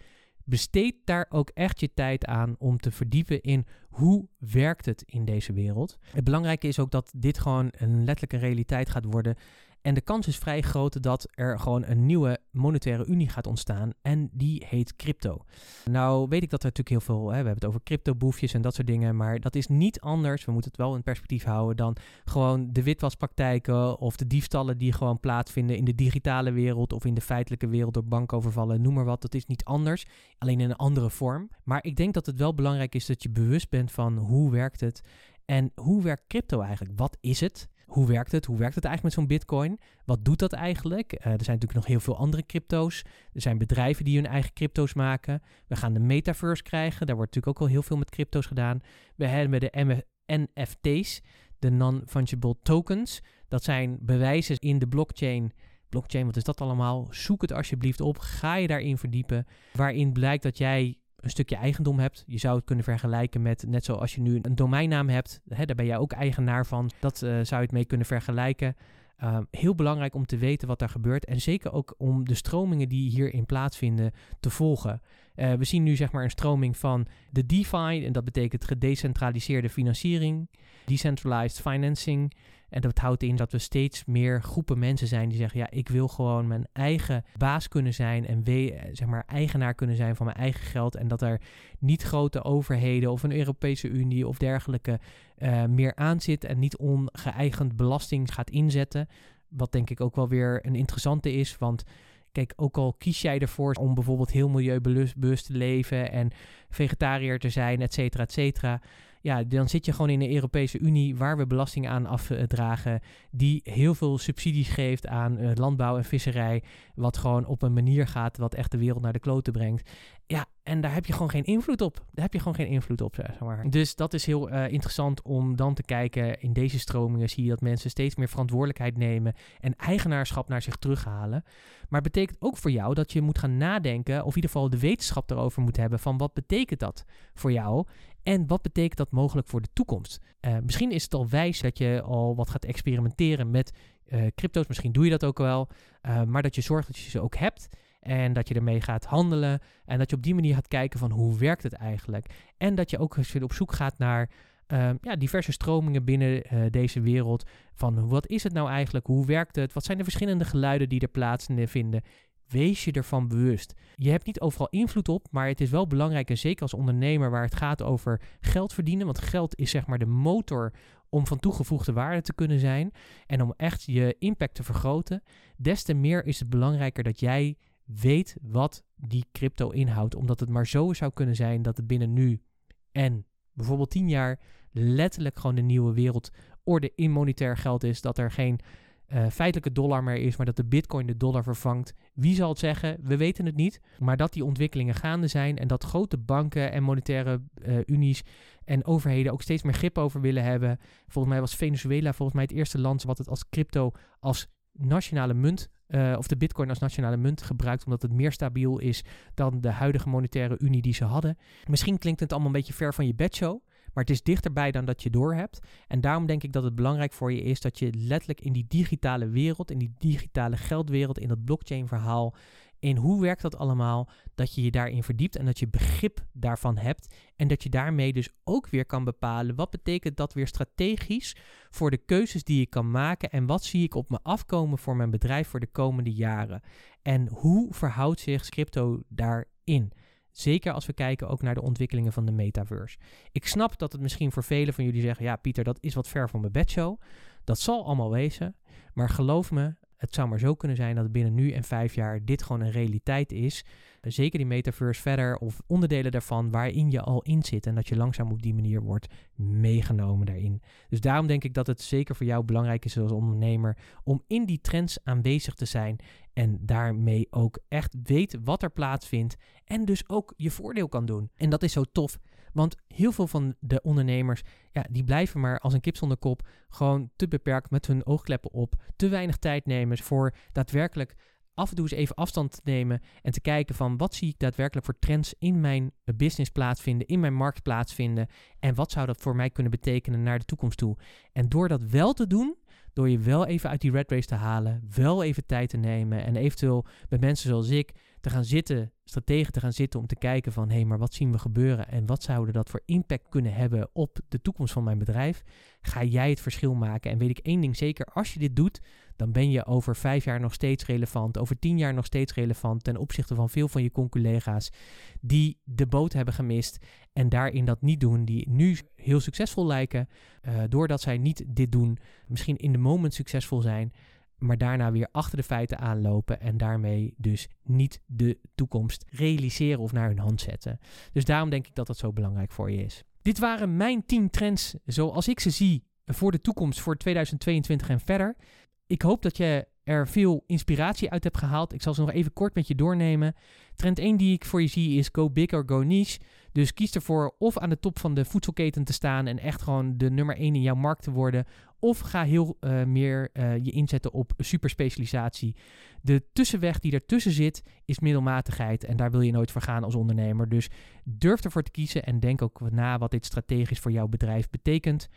besteed daar ook echt je tijd aan om te verdiepen in hoe werkt het in deze wereld. Het belangrijke is ook dat dit gewoon een letterlijke realiteit gaat worden en de kans is vrij groot dat er gewoon een nieuwe monetaire unie gaat ontstaan. En die heet crypto. Nou weet ik dat er natuurlijk heel veel, hè, we hebben het over cryptoboefjes en dat soort dingen. Maar dat is niet anders, we moeten het wel in perspectief houden, dan gewoon de witwaspraktijken of de diefstallen die gewoon plaatsvinden in de digitale wereld of in de feitelijke wereld door bankovervallen, noem maar wat. Dat is niet anders, alleen in een andere vorm. Maar ik denk dat het wel belangrijk is dat je bewust bent van hoe werkt het en hoe werkt crypto eigenlijk? Wat is het? Hoe werkt het? Hoe werkt het eigenlijk met zo'n bitcoin? Wat doet dat eigenlijk? Uh, er zijn natuurlijk nog heel veel andere crypto's. Er zijn bedrijven die hun eigen crypto's maken. We gaan de metaverse krijgen. Daar wordt natuurlijk ook al heel veel met crypto's gedaan. We hebben de NFT's, de non-fungible tokens. Dat zijn bewijzen in de blockchain. Blockchain, wat is dat allemaal? Zoek het alsjeblieft op. Ga je daarin verdiepen. Waarin blijkt dat jij een stukje eigendom hebt. Je zou het kunnen vergelijken met, net zoals je nu een domeinnaam hebt, hè, daar ben jij ook eigenaar van. Dat uh, zou je het mee kunnen vergelijken. Uh, heel belangrijk om te weten wat daar gebeurt. En zeker ook om de stromingen die hierin plaatsvinden te volgen. Uh, we zien nu zeg maar een stroming van de DeFi. En dat betekent gedecentraliseerde financiering. Decentralized financing. En dat houdt in dat we steeds meer groepen mensen zijn die zeggen: ja, ik wil gewoon mijn eigen baas kunnen zijn en zeg maar eigenaar kunnen zijn van mijn eigen geld. En dat er niet grote overheden of een Europese Unie of dergelijke uh, meer aan zit en niet ongeëigend belasting gaat inzetten. Wat denk ik ook wel weer een interessante is, want Kijk, ook al kies jij ervoor om bijvoorbeeld heel milieubewust te leven en vegetariër te zijn, et cetera, et cetera ja, dan zit je gewoon in de Europese Unie waar we belasting aan afdragen, die heel veel subsidies geeft aan uh, landbouw en visserij, wat gewoon op een manier gaat wat echt de wereld naar de kloten brengt. Ja, en daar heb je gewoon geen invloed op. Daar heb je gewoon geen invloed op, zeg maar. Dus dat is heel uh, interessant om dan te kijken. In deze stromingen zie je dat mensen steeds meer verantwoordelijkheid nemen en eigenaarschap naar zich terughalen. Maar het betekent ook voor jou dat je moet gaan nadenken, of in ieder geval de wetenschap erover moet hebben, van wat betekent dat voor jou? En wat betekent dat mogelijk voor de toekomst? Uh, misschien is het al wijs dat je al wat gaat experimenteren met uh, crypto's. Misschien doe je dat ook wel. Uh, maar dat je zorgt dat je ze ook hebt. En dat je ermee gaat handelen. En dat je op die manier gaat kijken van hoe werkt het eigenlijk. En dat je ook op zoek gaat naar ja, diverse stromingen binnen deze wereld. Van wat is het nou eigenlijk? Hoe werkt het? Wat zijn de verschillende geluiden die er plaatsvinden? Wees je ervan bewust. Je hebt niet overal invloed op, maar het is wel belangrijk, en zeker als ondernemer waar het gaat over geld verdienen, want geld is zeg maar de motor om van toegevoegde waarde te kunnen zijn en om echt je impact te vergroten. Des te meer is het belangrijker dat jij weet wat die crypto inhoudt, omdat het maar zo zou kunnen zijn dat het binnen nu en bijvoorbeeld 10 jaar letterlijk gewoon de nieuwe wereldorde in monetair geld is, dat er geen uh, feitelijke dollar meer is, maar dat de bitcoin de dollar vervangt. Wie zal het zeggen? We weten het niet. Maar dat die ontwikkelingen gaande zijn en dat grote banken en monetaire uh, unies en overheden ook steeds meer grip over willen hebben. Volgens mij was Venezuela volgens mij het eerste land wat het als crypto als nationale munt uh, of de bitcoin als nationale munt gebruikt, omdat het meer stabiel is dan de huidige monetaire unie die ze hadden. Misschien klinkt het allemaal een beetje ver van je bedshow. Maar het is dichterbij dan dat je doorhebt. En daarom denk ik dat het belangrijk voor je is dat je letterlijk in die digitale wereld, in die digitale geldwereld, in dat blockchain verhaal, in hoe werkt dat allemaal, dat je je daarin verdiept en dat je begrip daarvan hebt. En dat je daarmee dus ook weer kan bepalen wat betekent dat weer strategisch voor de keuzes die je kan maken en wat zie ik op me afkomen voor mijn bedrijf voor de komende jaren. En hoe verhoudt zich crypto daarin? Zeker als we kijken ook naar de ontwikkelingen van de metaverse. Ik snap dat het misschien voor velen van jullie zeggen: ja, Pieter, dat is wat ver van mijn bedshow. Dat zal allemaal wezen. Maar geloof me, het zou maar zo kunnen zijn dat binnen nu en vijf jaar dit gewoon een realiteit is. Zeker die metaverse verder of onderdelen daarvan waarin je al in zit en dat je langzaam op die manier wordt meegenomen daarin. Dus daarom denk ik dat het zeker voor jou belangrijk is als ondernemer om in die trends aanwezig te zijn en daarmee ook echt weet wat er plaatsvindt en dus ook je voordeel kan doen. En dat is zo tof. Want heel veel van de ondernemers, ja, die blijven maar als een kip zonder kop gewoon te beperkt met hun oogkleppen op. Te weinig tijd nemen voor daadwerkelijk af en toe eens even afstand te nemen en te kijken van wat zie ik daadwerkelijk voor trends in mijn business plaatsvinden, in mijn markt plaatsvinden en wat zou dat voor mij kunnen betekenen naar de toekomst toe. En door dat wel te doen, door je wel even uit die red race te halen, wel even tijd te nemen en eventueel met mensen zoals ik te gaan zitten, strategisch te gaan zitten om te kijken van hé, hey, maar wat zien we gebeuren en wat zouden dat voor impact kunnen hebben op de toekomst van mijn bedrijf, ga jij het verschil maken. En weet ik één ding zeker, als je dit doet, dan ben je over vijf jaar nog steeds relevant, over tien jaar nog steeds relevant ten opzichte van veel van je conculega's die de boot hebben gemist en daarin dat niet doen, die nu heel succesvol lijken, uh, doordat zij niet dit doen, misschien in de moment succesvol zijn, maar daarna weer achter de feiten aanlopen en daarmee dus niet de toekomst realiseren of naar hun hand zetten. Dus daarom denk ik dat dat zo belangrijk voor je is. Dit waren mijn 10 trends zoals ik ze zie voor de toekomst voor 2022 en verder. Ik hoop dat je er veel inspiratie uit hebt gehaald. Ik zal ze nog even kort met je doornemen. Trend 1 die ik voor je zie is go big or go niche. Dus kies ervoor of aan de top van de voedselketen te staan en echt gewoon de nummer 1 in jouw markt te worden. Of ga heel uh, meer uh, je inzetten op superspecialisatie. De tussenweg die ertussen zit is middelmatigheid en daar wil je nooit voor gaan als ondernemer. Dus durf ervoor te kiezen en denk ook na wat dit strategisch voor jouw bedrijf betekent.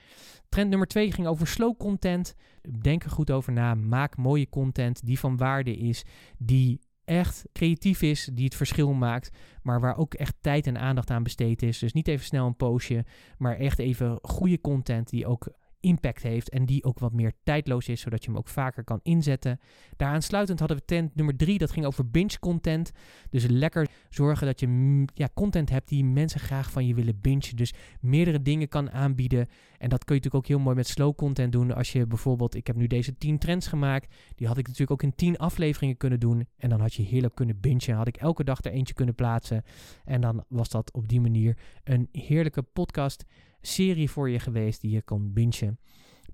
Trend nummer 2 ging over slow content. Denk er goed over na. Maak mooie content die van waarde is, die echt creatief is, die het verschil maakt, maar waar ook echt tijd en aandacht aan besteed is. Dus niet even snel een postje, maar echt even goede content die ook impact heeft en die ook wat meer tijdloos is, zodat je hem ook vaker kan inzetten. Daaraansluitend hadden we tent nummer drie, dat ging over binge content. Dus lekker zorgen dat je ja, content hebt die mensen graag van je willen bingen. Dus meerdere dingen kan aanbieden. En dat kun je natuurlijk ook heel mooi met slow content doen. Als je bijvoorbeeld, ik heb nu deze 10 trends gemaakt. Die had ik natuurlijk ook in 10 afleveringen kunnen doen. En dan had je heerlijk kunnen bingen. Had ik elke dag er eentje kunnen plaatsen. En dan was dat op die manier een heerlijke podcast serie voor je geweest die je kon bingen.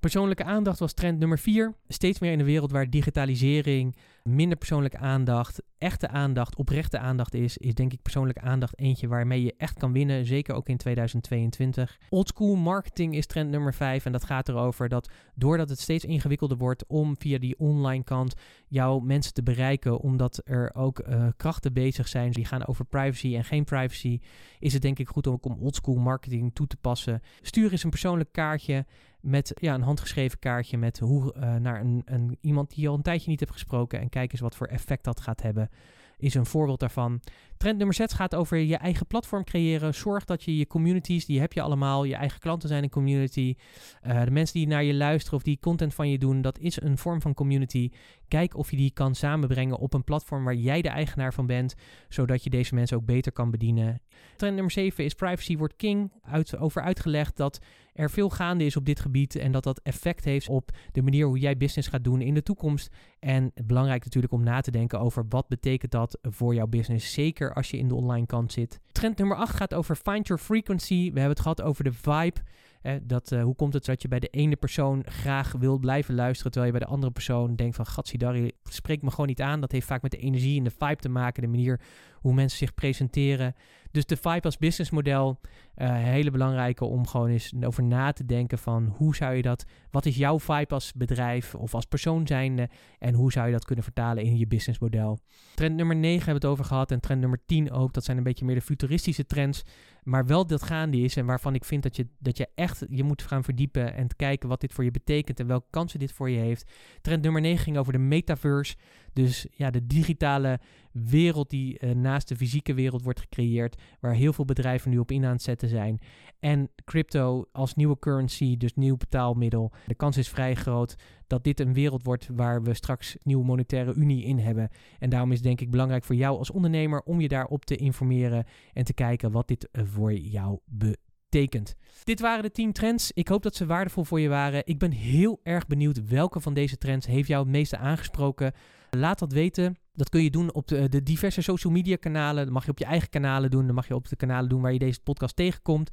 Persoonlijke aandacht was trend nummer 4. Steeds meer in een wereld waar digitalisering, minder persoonlijke aandacht, echte aandacht, oprechte aandacht is, is denk ik persoonlijke aandacht eentje waarmee je echt kan winnen, zeker ook in 2022. Oldschool marketing is trend nummer 5 en dat gaat erover dat doordat het steeds ingewikkelder wordt om via die online kant jouw mensen te bereiken, omdat er ook uh, krachten bezig zijn die gaan over privacy en geen privacy, is het denk ik goed om oldschool marketing toe te passen. Stuur eens een persoonlijk kaartje met ja, een handgeschreven kaartje met hoe uh, naar een, een, iemand die je al een tijdje niet hebt gesproken en kijk eens wat voor effect dat gaat hebben is een voorbeeld daarvan. Trend nummer 6 gaat over je eigen platform creëren. Zorg dat je je communities, die heb je allemaal. Je eigen klanten zijn een community. Uh, de mensen die naar je luisteren of die content van je doen, dat is een vorm van community. Kijk of je die kan samenbrengen op een platform waar jij de eigenaar van bent, zodat je deze mensen ook beter kan bedienen. Trend nummer 7 is privacy wordt king. Uit, over uitgelegd dat er veel gaande is op dit gebied en dat dat effect heeft op de manier hoe jij business gaat doen in de toekomst. En belangrijk natuurlijk om na te denken over wat betekent dat voor jouw business, zeker als je in de online kant zit. Trend nummer 8 gaat over find your frequency. We hebben het gehad over de vibe. Eh, dat, uh, hoe komt het dat je bij de ene persoon graag wil blijven luisteren, terwijl je bij de andere persoon denkt van, Gatsidari, spreekt me gewoon niet aan. Dat heeft vaak met de energie en de vibe te maken, de manier hoe mensen zich presenteren. Dus de Vibe als businessmodel, uh, hele belangrijke om gewoon eens over na te denken van hoe zou je dat, wat is jouw Vibe als bedrijf of als persoon zijnde en hoe zou je dat kunnen vertalen in je businessmodel. Trend nummer 9 hebben we het over gehad en trend nummer 10 ook, dat zijn een beetje meer de futuristische trends, maar wel dat gaande is en waarvan ik vind dat je, dat je echt je moet gaan verdiepen en kijken wat dit voor je betekent en welke kansen dit voor je heeft. Trend nummer 9 ging over de metaverse. Dus ja, de digitale wereld die uh, naast de fysieke wereld wordt gecreëerd, waar heel veel bedrijven nu op in aan het zetten zijn. En crypto als nieuwe currency, dus nieuw betaalmiddel. De kans is vrij groot dat dit een wereld wordt waar we straks nieuwe monetaire unie in hebben. En daarom is denk ik belangrijk voor jou als ondernemer om je daarop te informeren en te kijken wat dit voor jou betekent. Dit waren de 10 trends. Ik hoop dat ze waardevol voor je waren. Ik ben heel erg benieuwd welke van deze trends heeft jou het meeste aangesproken. Laat dat weten. Dat kun je doen op de, de, diverse social media kanalen. Dat mag je op je eigen kanalen doen. Dat mag je op de kanalen doen waar je deze podcast tegenkomt.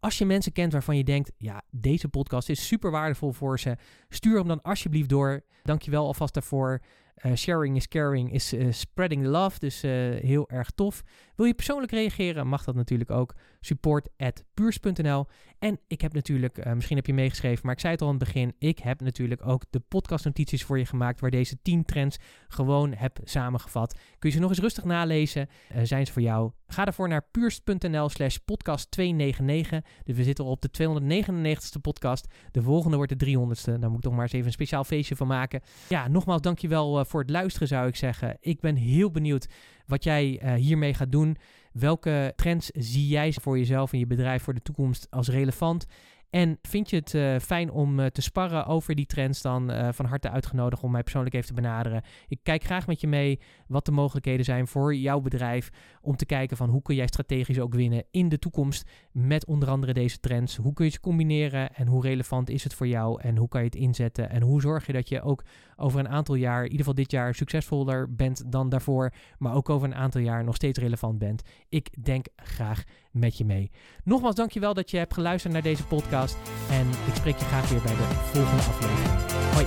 Als je mensen kent waarvan je denkt, ja, deze podcast is super waardevol voor ze, stuur hem dan alsjeblieft door. Dankjewel alvast daarvoor. Uh, sharing is caring is uh, spreading the love. Dus uh, heel erg tof. Wil je persoonlijk reageren? Mag dat natuurlijk ook. Support at puurs.nl. En ik heb natuurlijk, misschien heb je meegeschreven, maar ik zei het al aan het begin. Ik heb natuurlijk ook de podcastnotities voor je gemaakt. Waar deze 10 trends gewoon heb samengevat. Kun je ze nog eens rustig nalezen? zijn ze voor jou? Ga daarvoor naar puurs.nl slash podcast 299. Dus we zitten op de 299ste podcast. De volgende wordt de 300ste. Daar moet ik toch maar eens even een speciaal feestje van maken. Ja, nogmaals dankjewel voor het luisteren zou ik zeggen. Ik ben heel benieuwd wat jij hiermee gaat doen. Welke trends zie jij voor jezelf en je bedrijf voor de toekomst als relevant? En vind je het uh, fijn om uh, te sparren over die trends, dan uh, van harte uitgenodigd om mij persoonlijk even te benaderen. Ik kijk graag met je mee wat de mogelijkheden zijn voor jouw bedrijf. Om te kijken van hoe kun jij strategisch ook winnen in de toekomst met onder andere deze trends. Hoe kun je ze combineren en hoe relevant is het voor jou en hoe kan je het inzetten? En hoe zorg je dat je ook over een aantal jaar, in ieder geval dit jaar, succesvoller bent dan daarvoor. Maar ook over een aantal jaar nog steeds relevant bent. Ik denk graag met je mee. Nogmaals, dankjewel dat je hebt geluisterd naar deze podcast. En ik spreek je graag weer bij de volgende aflevering. Hoi.